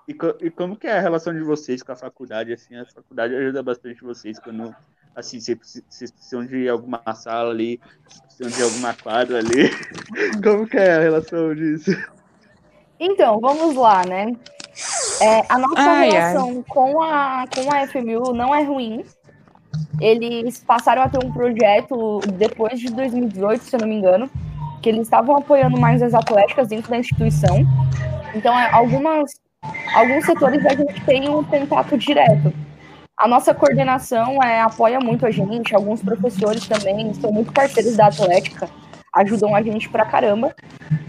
E, co- e como que é a relação de vocês com a faculdade? Assim, a faculdade ajuda bastante vocês quando, assim, vocês precis- vocês precisam de alguma sala ali, precisam de alguma quadra ali. (laughs) Como que é a relação disso? Então, vamos lá, né? É, a nossa Ai, ai. relação Com, a, com a FMU não é ruim. Eles passaram a ter um projeto depois de 2018, se eu não me engano, que eles estavam apoiando mais as atléticas dentro da instituição. Então, é, algumas, alguns setores a gente tem um contato direto. A nossa coordenação é, apoia muito a gente, alguns professores também são muito parceiros da Atlética, ajudam a gente pra caramba.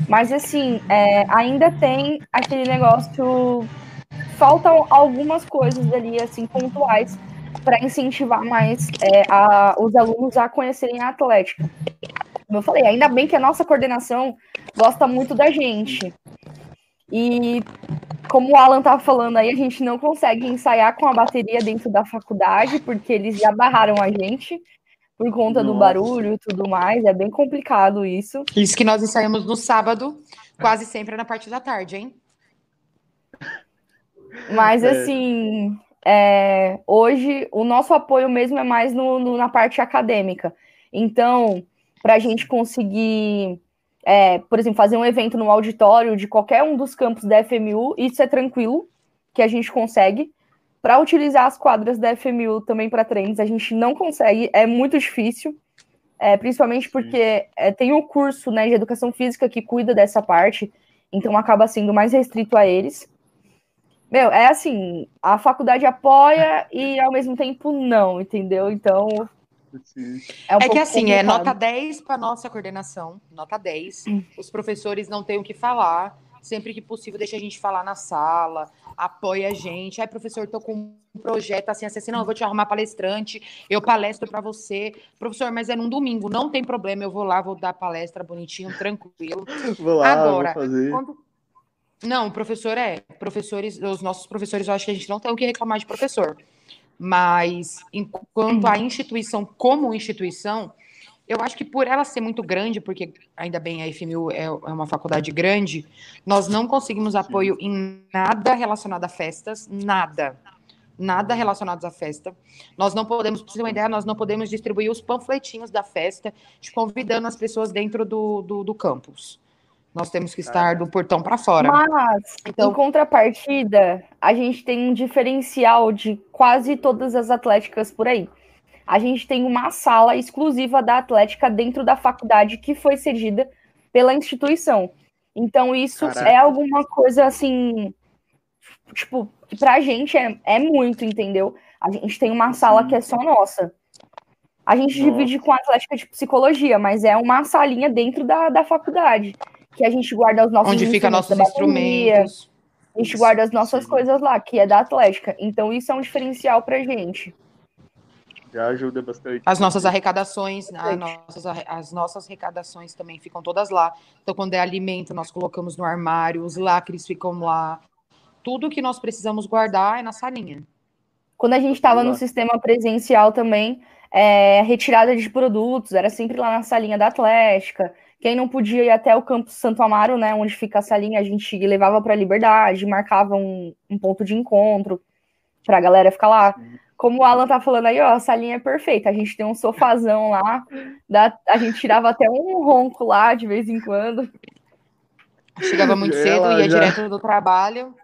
Mas assim, é, ainda tem aquele negócio. Faltam algumas coisas ali, assim, pontuais, para incentivar mais é, a, os alunos a conhecerem a Atlética. Como eu falei, ainda bem que a nossa coordenação gosta muito da gente. E como o Alan estava falando aí, a gente não consegue ensaiar com a bateria dentro da faculdade, porque eles já barraram a gente por conta Nossa. do barulho e tudo mais. É bem complicado isso. Isso que nós ensaiamos no sábado, quase sempre na parte da tarde, hein? Mas é. assim, é, hoje o nosso apoio mesmo é mais no, no na parte acadêmica. Então, para a gente conseguir, é, por exemplo, fazer um evento no auditório de qualquer um dos campos da FMU, isso é tranquilo, que a gente consegue. Para utilizar as quadras da FMU também para treinos, a gente não consegue, é muito difícil, é, principalmente porque é, tem o um curso né, de educação física que cuida dessa parte, então acaba sendo mais restrito a eles. Meu, é assim, a faculdade apoia e ao mesmo tempo não, entendeu? Então. É, um é que assim, é complicado. é nota 10 para nossa coordenação, nota 10. Hum. Os professores não têm o que falar. Sempre que possível, deixa a gente falar na sala, apoia a gente. Ai, professor, tô com um projeto assim, assim, não, eu vou te arrumar palestrante, eu palestro para você. Professor, mas é num domingo, não tem problema, eu vou lá, vou dar palestra bonitinho, tranquilo. (laughs) Vou lá, Agora, vou fazer. Quando, não, professor é. Professores, os nossos professores, eu acho que a gente não tem o que reclamar de professor. Mas, enquanto a instituição, como instituição, eu acho que por ela ser muito grande, porque ainda bem a FMU é, é uma faculdade grande, nós não conseguimos apoio em nada relacionado a festas, nada. Nada relacionado à festa. Nós não podemos, para você ter uma ideia, nós não podemos distribuir os panfletinhos da festa, convidando as pessoas dentro do, do, do campus. Nós temos que estar do portão para fora. Mas, então... em contrapartida, a gente tem um diferencial de quase todas as atléticas por aí. A gente tem uma sala exclusiva da Atlética dentro da faculdade que foi cedida pela instituição. Então, isso Caraca. é alguma coisa assim. Tipo, que pra gente é, é muito, entendeu? A gente tem uma sala que é só nossa. A gente nossa. divide com a Atlética de Psicologia, mas é uma salinha dentro da, da faculdade que a gente guarda os nossos Onde fica nossos instrumentos. A gente guarda as nossas Sim. coisas lá, que é da Atlética. Então isso é um diferencial pra gente. Já ajuda bastante. As nossas arrecadações, nossas, as nossas arrecadações também ficam todas lá. Então, quando é alimento, nós colocamos no armário, os lacres ficam lá. Tudo que nós precisamos guardar é na salinha. Quando a gente estava no sistema presencial também, é, retirada de produtos, era sempre lá na salinha da Atlética. Quem não podia ir até o Campo Santo Amaro, né, onde fica a salinha, a gente levava para a Liberdade, marcava um, um, ponto de encontro para a galera ficar lá. Como o Alan tá falando aí, ó, a salinha é perfeita. A gente tem um sofazão lá, dá, a gente tirava até um ronco lá de vez em quando. Chegava muito cedo, ia já... direto do trabalho.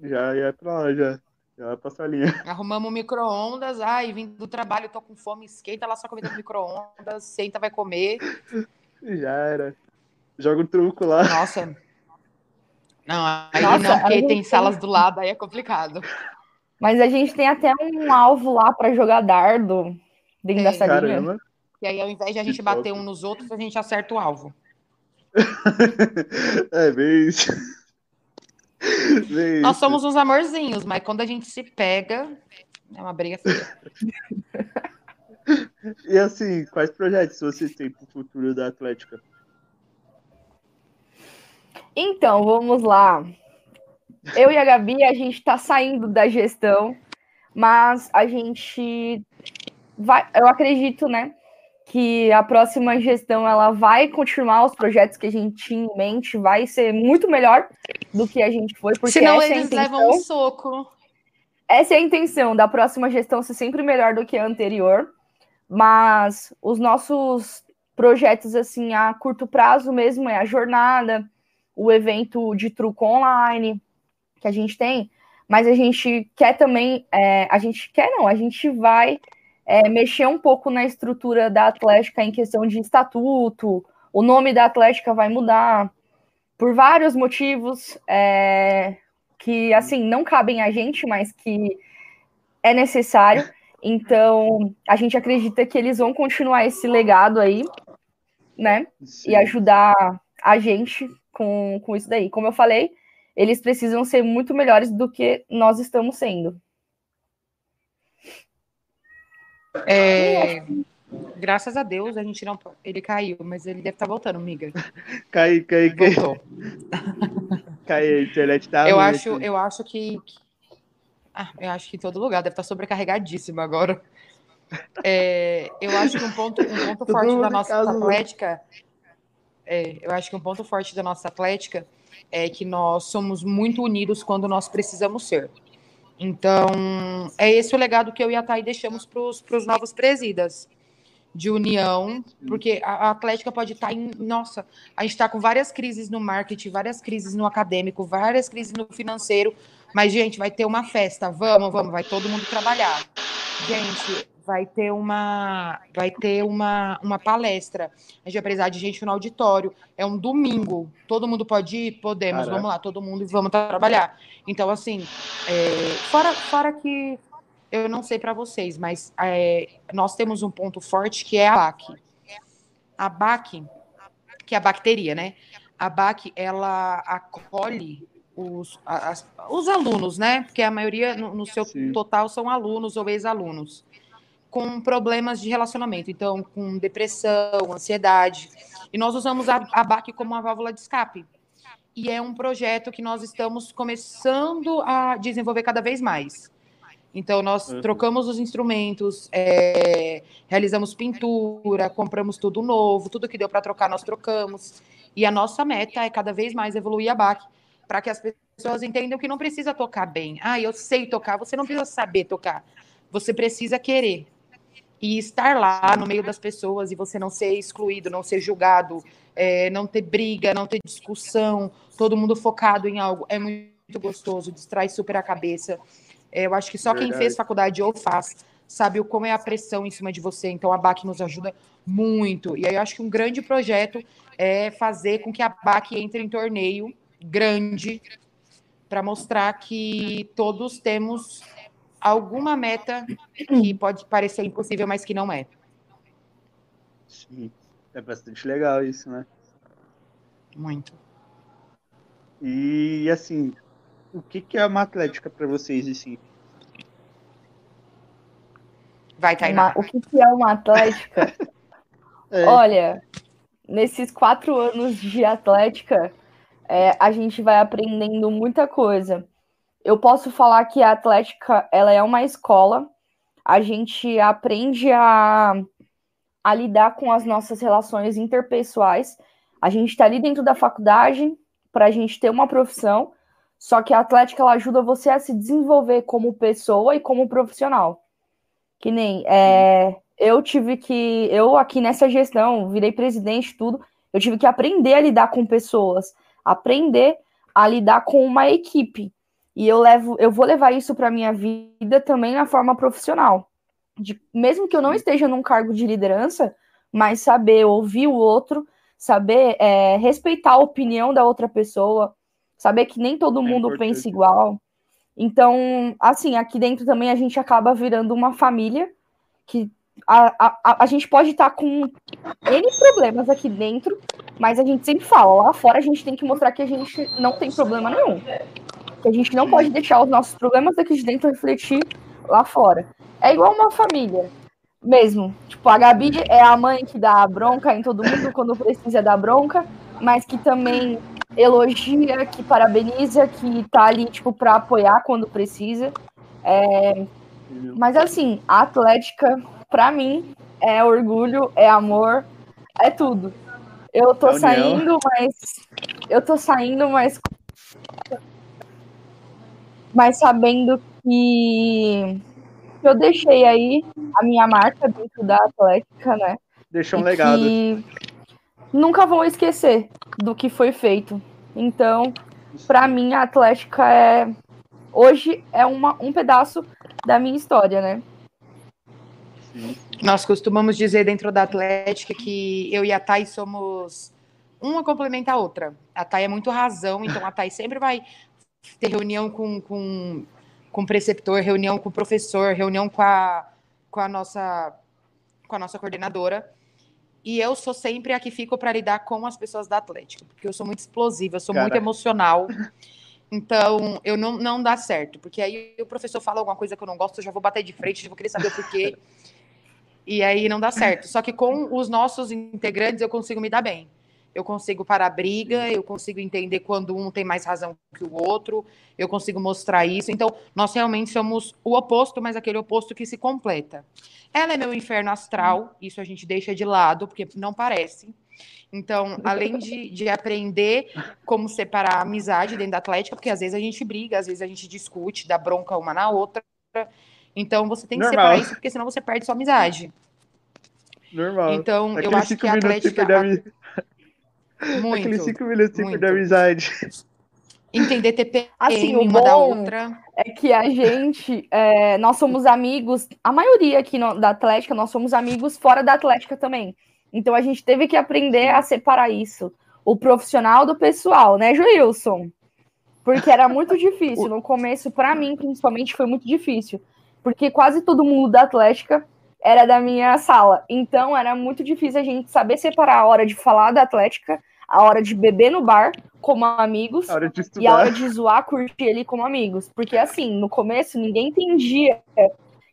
Já ia pra lá, já. Já pra salinha. (laughs) Arrumamos micro-ondas. Ai, vim do trabalho, tô com fome, esquenta lá sua comida no micro-ondas, senta, vai comer. Já era. Joga o truco lá. Nossa. Não, aí Nossa, não, porque tem salas do lado, aí é complicado. Mas a gente tem até um alvo lá para jogar dardo dentro da salinha. Caramba. E aí, ao invés de a gente que bater top. um nos outros, a gente acerta o alvo. (laughs) é bem isso. (laughs) Nós somos uns amorzinhos, mas quando a gente se pega, é uma briga feia. (laughs) e assim, quais projetos vocês têm para o futuro da Atlética? Então, vamos lá. Eu e a Gabi, a gente está saindo da gestão, mas a gente vai, eu acredito, né, que a próxima gestão ela vai continuar os projetos que a gente tinha em mente, vai ser muito melhor do que a gente foi, porque Senão essa eles é a intenção, levam um soco. Essa é a intenção da próxima gestão ser sempre melhor do que a anterior, mas os nossos projetos assim a curto prazo mesmo é a jornada, o evento de truco online que a gente tem, mas a gente quer também, é, a gente quer não, a gente vai é, mexer um pouco na estrutura da Atlética em questão de estatuto, o nome da Atlética vai mudar, por vários motivos é, que, assim, não cabem a gente, mas que é necessário. Então, a gente acredita que eles vão continuar esse legado aí, né? Sim. E ajudar a gente com, com isso daí. Como eu falei, eles precisam ser muito melhores do que nós estamos sendo. É, graças a Deus a gente não. Ele caiu, mas ele deve estar voltando, miga. Cai, cai, cai. Voltou. (laughs) Cai, a internet tá Eu ruim acho, aqui. eu acho que. Ah, eu acho que em todo lugar deve estar sobrecarregadíssimo agora. É, eu acho que um ponto, um ponto (laughs) forte da nossa casa, né? atlética. É, eu acho que um ponto forte da nossa atlética é que nós somos muito unidos quando nós precisamos ser. Então, é esse o legado que eu e a Thay deixamos para os novos presidas. De união, porque a, a Atlética pode estar em. Nossa, a gente está com várias crises no marketing, várias crises no acadêmico, várias crises no financeiro. Mas, gente, vai ter uma festa. Vamos, vamos, vai todo mundo trabalhar. Gente, vai ter uma, vai ter uma, uma palestra. A gente vai precisar de gente no auditório. É um domingo. Todo mundo pode ir? Podemos. Caraca. Vamos lá, todo mundo e vamos trabalhar. Então, assim, é, fora, fora que eu não sei para vocês, mas é, nós temos um ponto forte que é a BAC. A BAC, que é a bacteria, né? A BAC, ela acolhe os, as- os alunos, né? Porque a maioria, no, no seu Sim. total, são alunos ou ex-alunos com problemas de relacionamento, então com depressão, ansiedade. E nós usamos a, a BAC como uma válvula de escape. E é um projeto que nós estamos começando a desenvolver cada vez mais. Então, nós Uhum. trocamos os instrumentos, é, realizamos pintura, compramos tudo novo, tudo que deu para trocar, nós trocamos. E a nossa meta é cada vez mais evoluir a BAC, para que as pessoas entendam que não precisa tocar bem. Ah, eu sei tocar, você não precisa saber tocar. Você precisa querer. E estar lá no meio das pessoas e você não ser excluído, não ser julgado, é, não ter briga, não ter discussão, todo mundo focado em algo. É muito gostoso, distrai super a cabeça. É, eu acho que só quem Verdade. fez faculdade ou faz sabe o como é a pressão em cima de você. Então a BAC nos ajuda muito. E aí eu acho que um grande projeto é fazer com que a BAC entre em torneio grande para mostrar que todos temos alguma meta que pode parecer impossível, mas que não é. Sim. É bastante legal isso, né? Muito. E assim, o que, que é uma atlética para vocês, assim? Vai, Tainá. Uma- o que, que é uma atlética? (laughs) É, Olha, nesses quatro anos de atlética, é, a gente vai aprendendo muita coisa. Eu posso falar que a atlética ela é uma escola. A gente aprende a, a lidar com as nossas relações interpessoais. A gente está ali dentro da faculdade para a gente ter uma profissão. Só que a atlética ela ajuda você a se desenvolver como pessoa e como profissional. Que nem é, eu tive que, eu aqui nessa gestão, virei presidente, tudo, eu tive que aprender a lidar com pessoas, aprender a lidar com uma equipe. E eu levo, eu vou levar isso para minha vida também na forma profissional. De, mesmo que eu não esteja num cargo de liderança, mas saber ouvir o outro, saber é, respeitar a opinião da outra pessoa, saber que nem todo É mundo importante. pensa igual. Então, assim, aqui dentro também a gente acaba virando uma família que a, a, a- gente pode estar com N problemas aqui dentro, mas a gente sempre fala, lá fora a gente tem que mostrar que a gente não tem problema nenhum. Que a gente não pode deixar os nossos problemas aqui de dentro refletir lá fora. É igual uma família, mesmo. Tipo, a Gabi é a mãe que dá bronca em todo mundo quando precisa dar bronca, mas que também elogia, que parabeniza, que tá ali, tipo, pra apoiar quando precisa. É, mas assim, a Atlética, pra mim, é orgulho, é amor, é tudo. Eu tô É saindo, mas. Eu tô saindo, mas. Mas sabendo que eu deixei aí a minha marca dentro da Atlética, né? Deixou um e legado. que nunca vão esquecer do que foi feito. Então, pra mim, a Atlética é. Hoje é uma, um pedaço da minha história, né? Nós costumamos dizer dentro da Atlética que eu e a Thay somos uma complementa a outra. A Thay é muito razão, então a Thay sempre vai ter reunião com, com, com o preceptor, reunião com o professor, reunião com a, com a, nossa, com a nossa coordenadora. E eu sou sempre a que fico para lidar com as pessoas da Atlética, porque eu sou muito explosiva, eu sou muito emocional. Então, eu não, não dá certo, porque aí o professor fala alguma coisa que eu não gosto, eu já vou bater de frente, já vou querer saber o porquê. (laughs) E aí não dá certo. Só que com os nossos integrantes eu consigo me dar bem. Eu consigo parar a briga, eu consigo entender quando um tem mais razão que o outro, eu consigo mostrar isso. Então, nós realmente somos o oposto, mas aquele oposto que se completa. Ela é meu inferno astral, isso a gente deixa de lado, porque não parece. Então, (laughs) além de, de aprender como separar a amizade dentro da Atlética, porque às vezes a gente briga, às vezes a gente discute, dá bronca uma na outra. Então, você tem que Normal. separar isso, porque senão você perde sua amizade. Normal. Então, eu Aqueles acho que a Atlética. Muito. Aqueles cinco minutos sem muito. perder a amizade. Entender TPM Assim, o uma da bom- outra. É que a gente, é, nós somos amigos, a maioria aqui no- da Atlética, nós somos amigos fora da Atlética também. Então a gente teve que aprender a separar isso. O profissional do pessoal, né, Joilson? Porque era muito difícil. No começo, para mim, principalmente, foi muito difícil. Porque quase todo mundo da Atlética era da minha sala. Então era muito difícil a gente saber separar a hora de falar da Atlética, a hora de beber no bar como amigos A e a hora de zoar, curtir ali como amigos. Porque, assim, no começo, ninguém entendia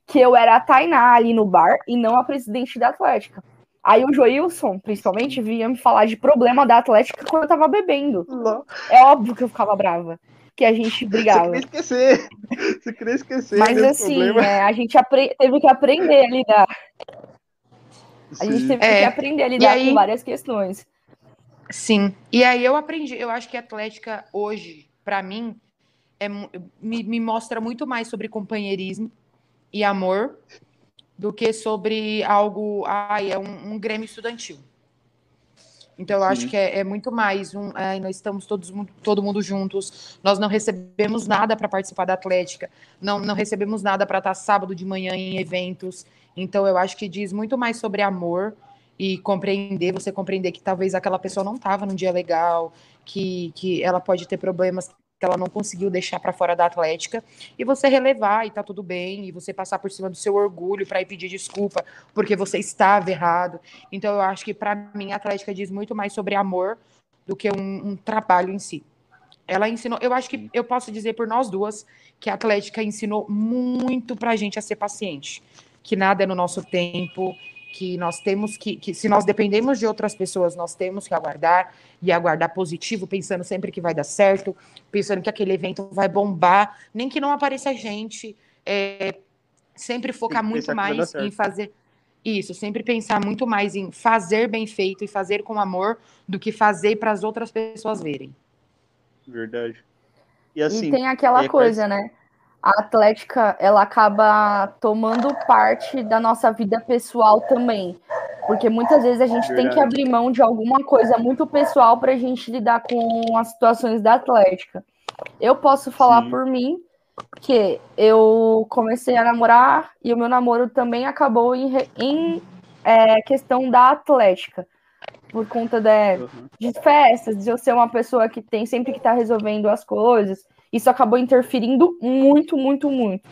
que eu era a Tainá ali no bar e não a presidente da Atlética. Aí o Joilson, principalmente, vinha me falar de problema da Atlética quando eu tava bebendo. Não, É óbvio que eu ficava brava. Que a gente Você brigava. queria esquecer. Você queria esquecer Mas assim, é, a gente teve que aprender a lidar. A gente teve É, que aprender a lidar aí- com várias questões. Sim. E aí eu aprendi, eu acho que Atlética hoje, para mim, é, me, me mostra muito mais sobre companheirismo e amor do que sobre algo. Ai, é um, um Grêmio estudantil. Então eu acho Sim. que é, é muito mais um. ai, nós estamos todos todo mundo juntos. Nós não recebemos nada para participar da Atlética. Não, não recebemos nada para estar sábado de manhã em eventos. Então eu acho que diz muito mais sobre amor e compreender, você compreender que talvez aquela pessoa não estava num dia legal, que, que ela pode ter problemas que ela não conseguiu deixar para fora da Atlética, e você relevar e tá tudo bem, e você passar por cima do seu orgulho para ir pedir desculpa porque você estava errado. Então eu acho que para mim a Atlética diz muito mais sobre amor do que um, um trabalho em si. Ela ensinou, eu acho que eu posso dizer por nós duas que a Atlética ensinou muito pra gente a ser paciente, que nada é no nosso tempo, que nós temos que, que se nós dependemos de outras pessoas, nós temos que aguardar e aguardar positivo, pensando sempre que vai dar certo, pensando que aquele evento vai bombar, nem que não apareça gente, é, sempre focar que muito mais em fazer isso, sempre pensar muito mais em fazer bem feito e fazer com amor do que fazer para as outras pessoas verem. Verdade. E assim, e tem aquela é, coisa, né? A Atlética, ela acaba tomando parte da nossa vida pessoal também. Porque muitas vezes a gente tem que Verdade. abrir mão de alguma coisa muito pessoal para a gente lidar com as situações da Atlética. Eu posso falar Sim. por mim que eu comecei a namorar e o meu namoro também acabou em, em, é, questão da Atlética. Por conta da, Uhum. de festas, de eu ser uma pessoa que tem sempre que estar resolvendo as coisas. Isso acabou interferindo muito, muito, muito.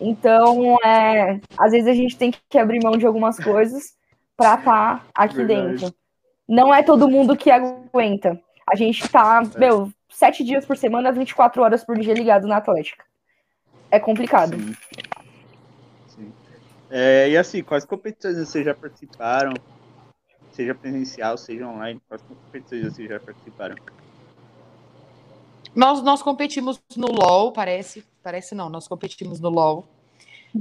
Então, é, às vezes a gente tem que abrir mão de algumas coisas para estar aqui Verdade. dentro. Não é todo mundo que aguenta. A gente tá, meu, sete dias por semana, 24 horas por dia ligado na Atlética. É complicado. Sim. Sim. É, e assim, quais competições vocês já participaram? Seja presencial, seja online, quais competições vocês já participaram? Nós, nós competimos no LOL, parece. Parece não, nós competimos no LOL.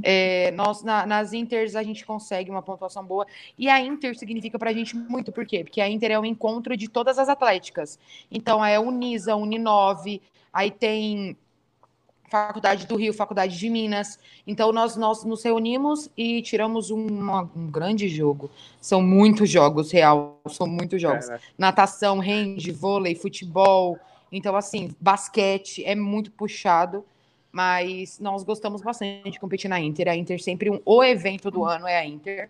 É, nós, na- nas Inters, a gente consegue uma pontuação boa. E a Inter significa pra gente muito, por quê? Porque a Inter é um encontro de todas as atléticas. Então, é Unisa, Uninove, aí tem Faculdade do Rio, Faculdade de Minas. Então, nós, nós nos reunimos e tiramos um, uma- um grande jogo. São muitos jogos, real. São muitos jogos natação, rende, vôlei, futebol. Então, assim, basquete é muito puxado, mas nós gostamos bastante de competir na Inter. A Inter sempre um, o evento do ano é a Inter.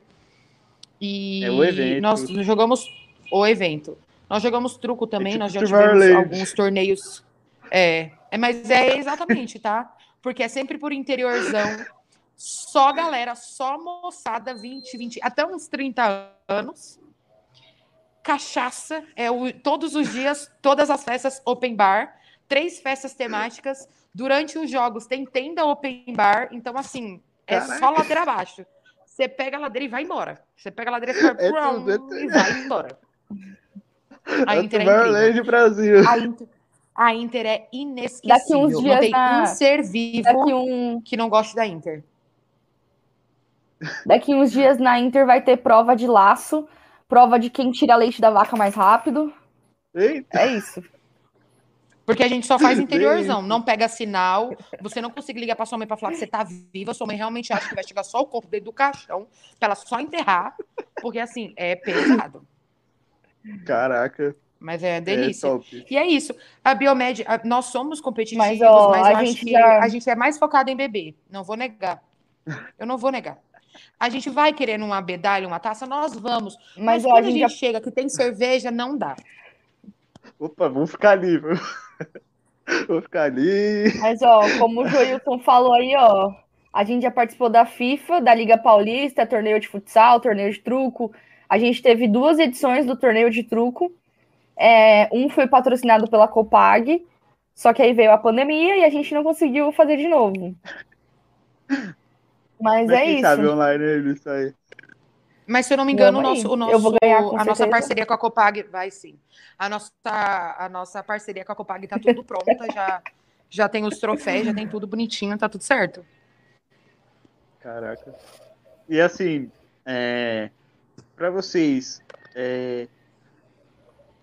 E É o evento. nós jogamos o evento. Nós jogamos truco também, tipo nós já tivemos alguns torneios. É, é, mas é exatamente, tá? Porque é sempre por interiorzão. Só galera, só moçada, 20, 20, até uns 30 anos cachaça, é o, todos os dias, todas as festas open bar, três festas temáticas. Durante os jogos tem tenda open bar, então assim, é Caraca. só ladeira abaixo. Você pega a ladeira e vai embora. Você pega a ladeira e, vai, É tudo, é tudo. e vai embora. A É Inter é incrível. Brasil. A Inter, a Inter é inesquecível. Daqui uns não dias tem na- um ser vivo Daqui, um, que não goste da Inter. daqui uns dias na Inter vai ter prova de laço, prova de quem tira leite da vaca mais rápido. Eita, É isso. Porque a gente só faz interiorzão, não pega sinal. Você não consegue ligar pra sua mãe pra falar que você tá viva. Sua mãe realmente acha que vai chegar só o corpo dentro do caixão, pra ela só enterrar. Porque assim, é pesado. caraca. Mas é É delícia. top. E é isso. A Biomed, a- nós somos competitivos, Mas, mas, ó, eu a acho gente que já- a gente é mais focado em beber. Não vou negar. Eu não vou negar. A gente vai querer uma medalha, uma taça, nós vamos. Mas, Mas ó, quando a a gente gente já chega que tem cerveja, não dá. Opa, vamos ficar ali, viu? (laughs) Vou ficar ali. Mas, ó, como o Joilton falou aí, ó, a gente já participou da FIFA, da Liga Paulista, torneio de futsal, torneio de truco. A gente teve duas edições do torneio de truco. É, um foi patrocinado pela Copag, só que aí veio a pandemia e a gente não conseguiu fazer de novo. Mas Mas é quem isso. sabe online isso aí. Mas se eu não me engano, o Vamos nosso, o nosso, Eu vou ganhar a nossa certeza. parceria com a Copag vai sim. A nossa, a nossa parceria com a Copag tá tudo pronta, já, já tem os troféus, já tem tudo bonitinho, tá tudo certo. Caraca. E assim, é, para vocês, é,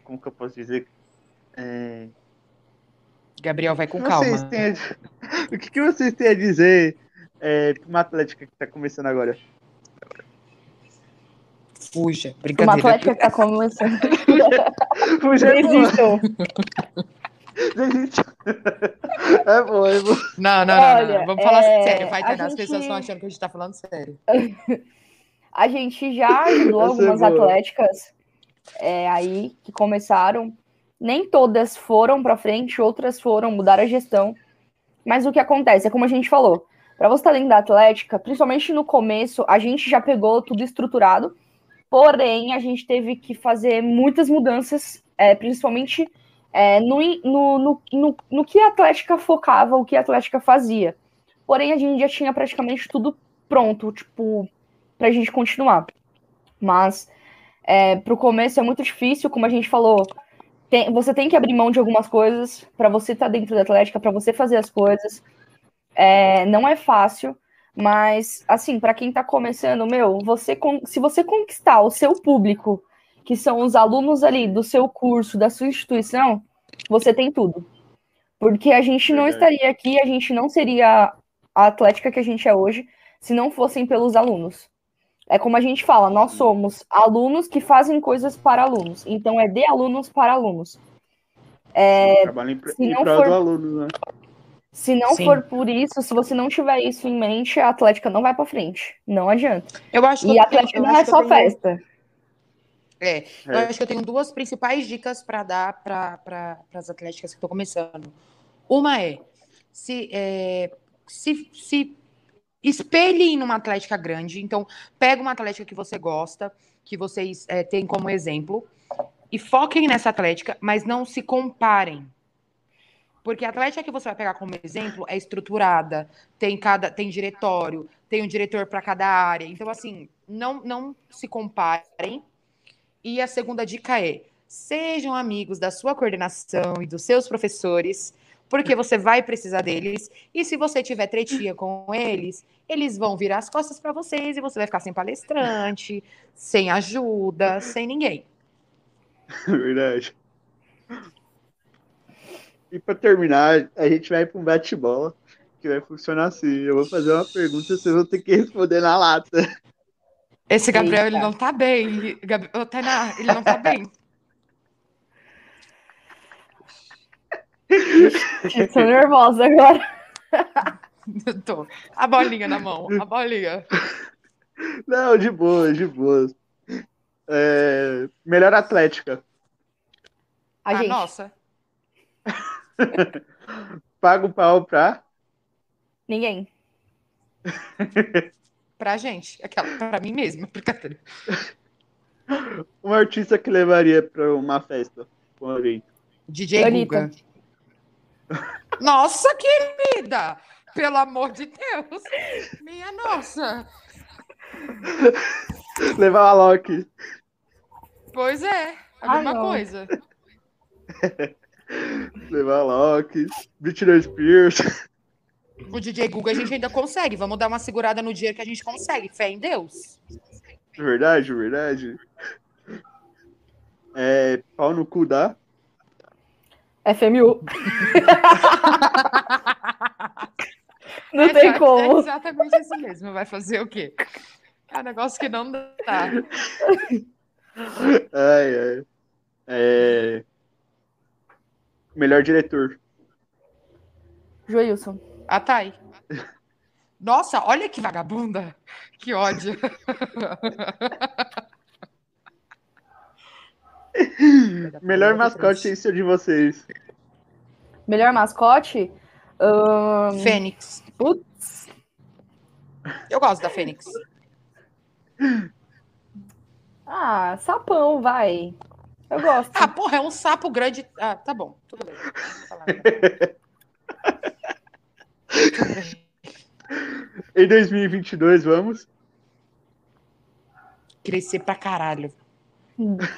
como que eu posso dizer? É, Gabriel vai com calma. vocês têm a- (laughs) o que, que vocês têm a dizer é, para uma atlética que está começando agora? Fuja, Uma brincadeira. atlética que tá começando. (laughs) Puxa, é Desistam. desiste. É bom, é bom. Não, não, não, não. Vamos falar é, sério, vai a entender. As gente- pessoas estão achando que a gente tá falando sério. (laughs) A gente já ajudou é algumas boa. atléticas é, aí que começaram. Nem todas foram para frente, outras foram mudar a gestão. Mas o que acontece é como a gente falou, para você estar dentro da Atlética, principalmente no começo, a gente já pegou tudo estruturado. Porém, a gente teve que fazer muitas mudanças, é, principalmente é, no, no, no, no, no que a Atlética focava, o que a Atlética fazia. Porém, a gente já tinha praticamente tudo pronto, tipo, pra gente continuar. Mas é, pro começo é muito difícil, como a gente falou. tem- você tem que abrir mão de algumas coisas para você estar dentro da Atlética, para você fazer as coisas. É, não é fácil, mas assim, para quem tá começando, meu, você se você conquistar o seu público, que são os alunos ali do seu curso, da sua instituição, você tem tudo. Porque a gente não estaria aqui, a gente não seria a Atlética que a gente é hoje, se não fossem pelos alunos. É como a gente fala, nós somos alunos que fazem coisas para alunos. Então é de alunos para alunos. Trabalho em, se em prol for- do aluno, né? Se não Sim. for por isso, se você não tiver isso em mente, a Atlética não vai para frente. Não adianta. Eu acho que E eu a Atlética eu não é só eu tenho- festa. É, eu É. acho que eu tenho duas principais dicas para dar para pra, as atléticas que estão começando. Uma é se, é, se, se espelhe numa atlética grande. Então, pega uma atlética que você gosta, que vocês é, têm como exemplo, e foquem nessa atlética, mas não se comparem. Porque a atlética que você vai pegar como exemplo é estruturada, tem cada tem diretório, tem um diretor para cada área. Então, assim, não, não se comparem. E a segunda dica é: sejam amigos da sua coordenação e dos seus professores, porque você vai precisar deles. E se você tiver tretinha com eles, eles vão virar as costas para vocês e você vai ficar sem palestrante, sem ajuda, sem ninguém. (laughs) Verdade. E para terminar, a gente vai para um bate-bola que vai funcionar assim. Eu vou fazer uma pergunta, vocês vão ter que responder na lata. Esse Gabriel, ele Eita. não tá bem. Ele- Ô, Tainá, ele não tá bem. (laughs) Tô nervosa agora. (laughs) Eu tô. A bolinha na mão, a bolinha. Não, de boa, de boa. É, melhor atlética. A gente. nossa. (laughs) Paga o pau pra. Ninguém. (laughs) Pra gente. Aquela, pra mim mesma. Brincadeira. (laughs) Um artista que levaria pra uma festa. Um evento. DJ Anitta. Guga. Nossa, querida! Pelo amor de Deus! Minha nossa! Levar a Loki. Pois é, a mesma não. coisa. Levar Loki. Britney Spears. O DJ Google a gente ainda consegue. Vamos dar uma segurada no dinheiro que a gente consegue. Fé em Deus. Verdade, verdade. É, pau no cu da. FMU. (laughs) Não É tem exa- É como. exatamente isso mesmo. Vai fazer o quê? É um negócio que não dá. Ai, ai. É... Melhor diretor. Joilson. A Thay. Nossa, olha que vagabunda. Que ódio. (laughs) Melhor mascote esse é de vocês. Melhor mascote? Ahn, Fênix. putz, Eu gosto da Fênix. ah, sapão, vai. Eu gosto. Ah, porra, é um sapo grande. Ah, tá bom. Tudo bem. Em 2022, vamos. Crescer pra caralho.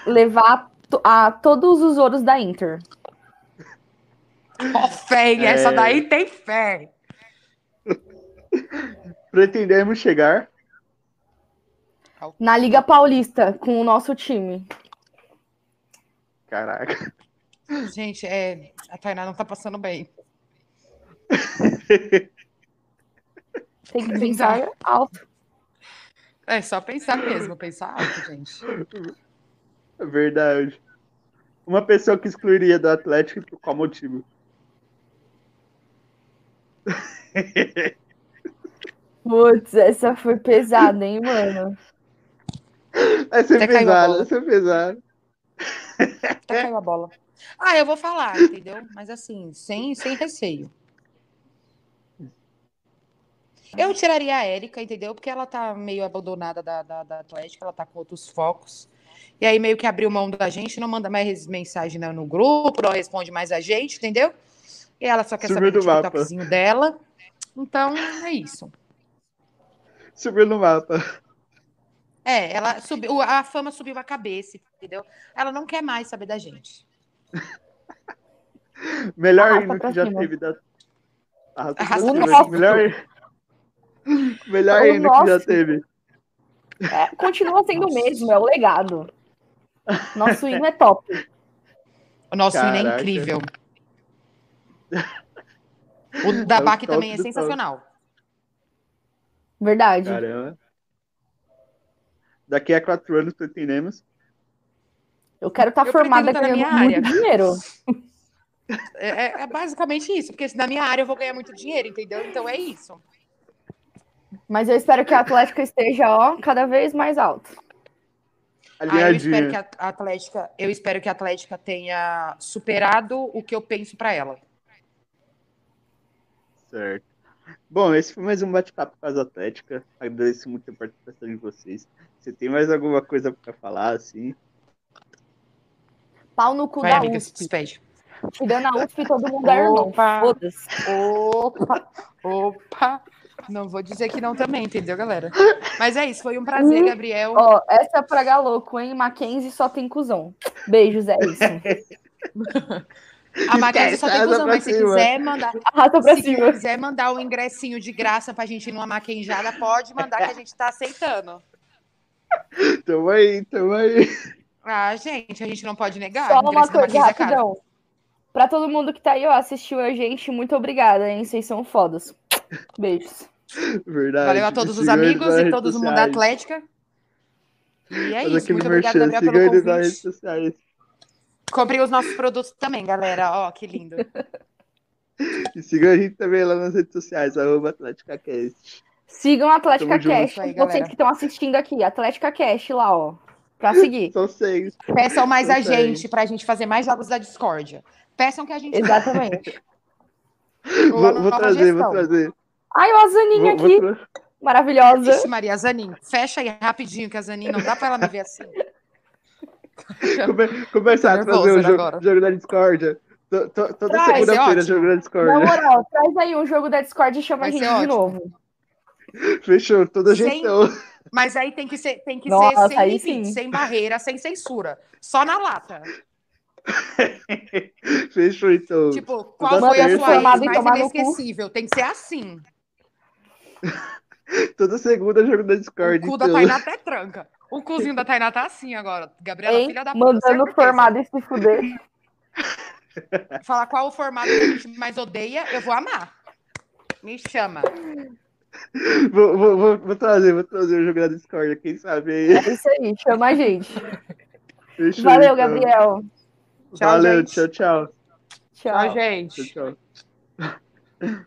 Levar to- a todos os ouros da Inter. Ó, fé, hein? essa É. daí tem fé. Pretendemos chegar. Na Liga Paulista, com o nosso time. Caraca. Gente, é, a Tainá não tá passando bem. (laughs) Tem que pensar alto. É só pensar mesmo, pensar alto, gente. Verdade. Uma pessoa que excluiria do Atlético por qual motivo? Putz, essa foi pesada, hein, mano? Essa é Até pesada, essa é pesada. Até caiu a bola. Ah, eu vou falar, entendeu? Mas assim, sem, sem receio. Eu tiraria a Érica, entendeu? Porque ela tá meio abandonada da, da, da Atlética, ela tá com outros focos. E aí meio que abriu mão da gente, não manda mais mensagem no, grupo, não responde mais a gente, entendeu? E ela só quer Sumiu saber do mapa. TikTokzinho dela. Então, é isso. Subiu no mapa. É, ela subiu, a fama subiu a cabeça, entendeu? Ela não quer mais saber da gente. (laughs) Melhor Arrasta hino que já cima. teve da. Arrasta Arrasta cima. Melhor. (laughs) Melhor O hino que já nosso. teve. É, continua sendo o mesmo, é o legado. Nosso hino é top. (laughs) O nosso hino é Caraca. incrível. O da É o BAC também é do top. sensacional. Verdade. Caramba. Daqui a quatro anos pretendemos. Eu quero estar Eu formada tá na ganhando minha muito área. dinheiro. É, é- é basicamente isso, porque se na minha área eu vou ganhar muito dinheiro, entendeu? Então é isso. Mas eu espero que a Atlética esteja, ó, cada vez mais alto. Ah, eu espero Alinhadinha. que a Atlética, eu espero que a Atlética tenha superado o que eu penso pra ela. Certo. Bom, esse foi mais um bate-papo com as Atlética. Agradeço muito a participação de vocês. Você tem mais alguma coisa para falar, assim? Pau no cu Vai, da amiga, se USP. despede. Tirando a USP, todo mundo é irmão. Opa. Foda-se. Opa, opa. Não vou dizer que não também, entendeu, galera? Mas é isso, foi um prazer, Hum. Gabriel. Ó, essa é pra galoco, hein? Mackenzie só tem cuzão. Beijos, é isso. (laughs) A Mackenzie só tem cuzão, mas se cima. quiser mandar, Arrasta pra se cima. quiser mandar um ingressinho de graça pra gente ir numa maquenjada, pode mandar que a gente tá aceitando. (laughs) Tamo aí, tamo aí. Ah, gente, a gente não pode negar. Só uma da coisa, rapidão. Pra todo mundo que tá aí, ó, assistiu a gente, muito obrigada, hein? Vocês são fodas. Beijos. Verdade. Valeu a todos os amigos e todo mundo da. Atlética. E é Faz isso. Muito obrigada. Gabriel, pelo eles nas redes convite. sociais. Comprei os nossos produtos também, galera. Ó, que lindo. (laughs) E sigam a gente também lá nas redes sociais, arroba AtléticaCast. Sigam a Atlética Tamo. Cash. Aí, Vocês galera. que estão assistindo aqui, Atlética Cash lá, ó. Pra seguir. (laughs) São seis. Peçam mais a Isso aí. gente pra gente fazer mais jogos da discórdia. Peçam que a gente Exatamente. (laughs) Ou Vou, a vou trazer, gestão. vou trazer. Ai, ó, a Zaninha Vou, aqui, vou tra- maravilhosa. Ixi, Maria Zanin, fecha aí rapidinho, que a Zanin não dá pra ela me ver assim. (laughs) come- começar a trazer o jogo, agora. jogo da Discordia. To- to- Toda segunda-feira, jogo da Na Discordia. moral, traz aí um jogo da Discord e chama Vai a gente de novo. (laughs) Fechou, toda Sem- gestão. Mas aí tem que ser, tem que Nossa, ser sem limite, sim. sem barreira, sem censura. Só na lata. (laughs) Fechou, então. Tipo, qual Toda foi a sua ex mais inesquecível? Tem que ser assim. (laughs) Toda segunda jogo da Discord. O cu da então. Tainá até tranca. O cozinho da Tainá tá assim agora. Gabriela, Hein? filha da puta. Mandando formado e se fuder. Falar qual o formato que a gente mais odeia, eu vou amar. Me chama. Vou, vou, vou, vou trazer, vou trazer o jogo da Discord, quem sabe aí. É isso aí, chama a gente. Fechou, Valeu, então. Gabriel. Tchau, Valeu, gente. tchau, tchau. Tchau, gente. Tchau, tchau.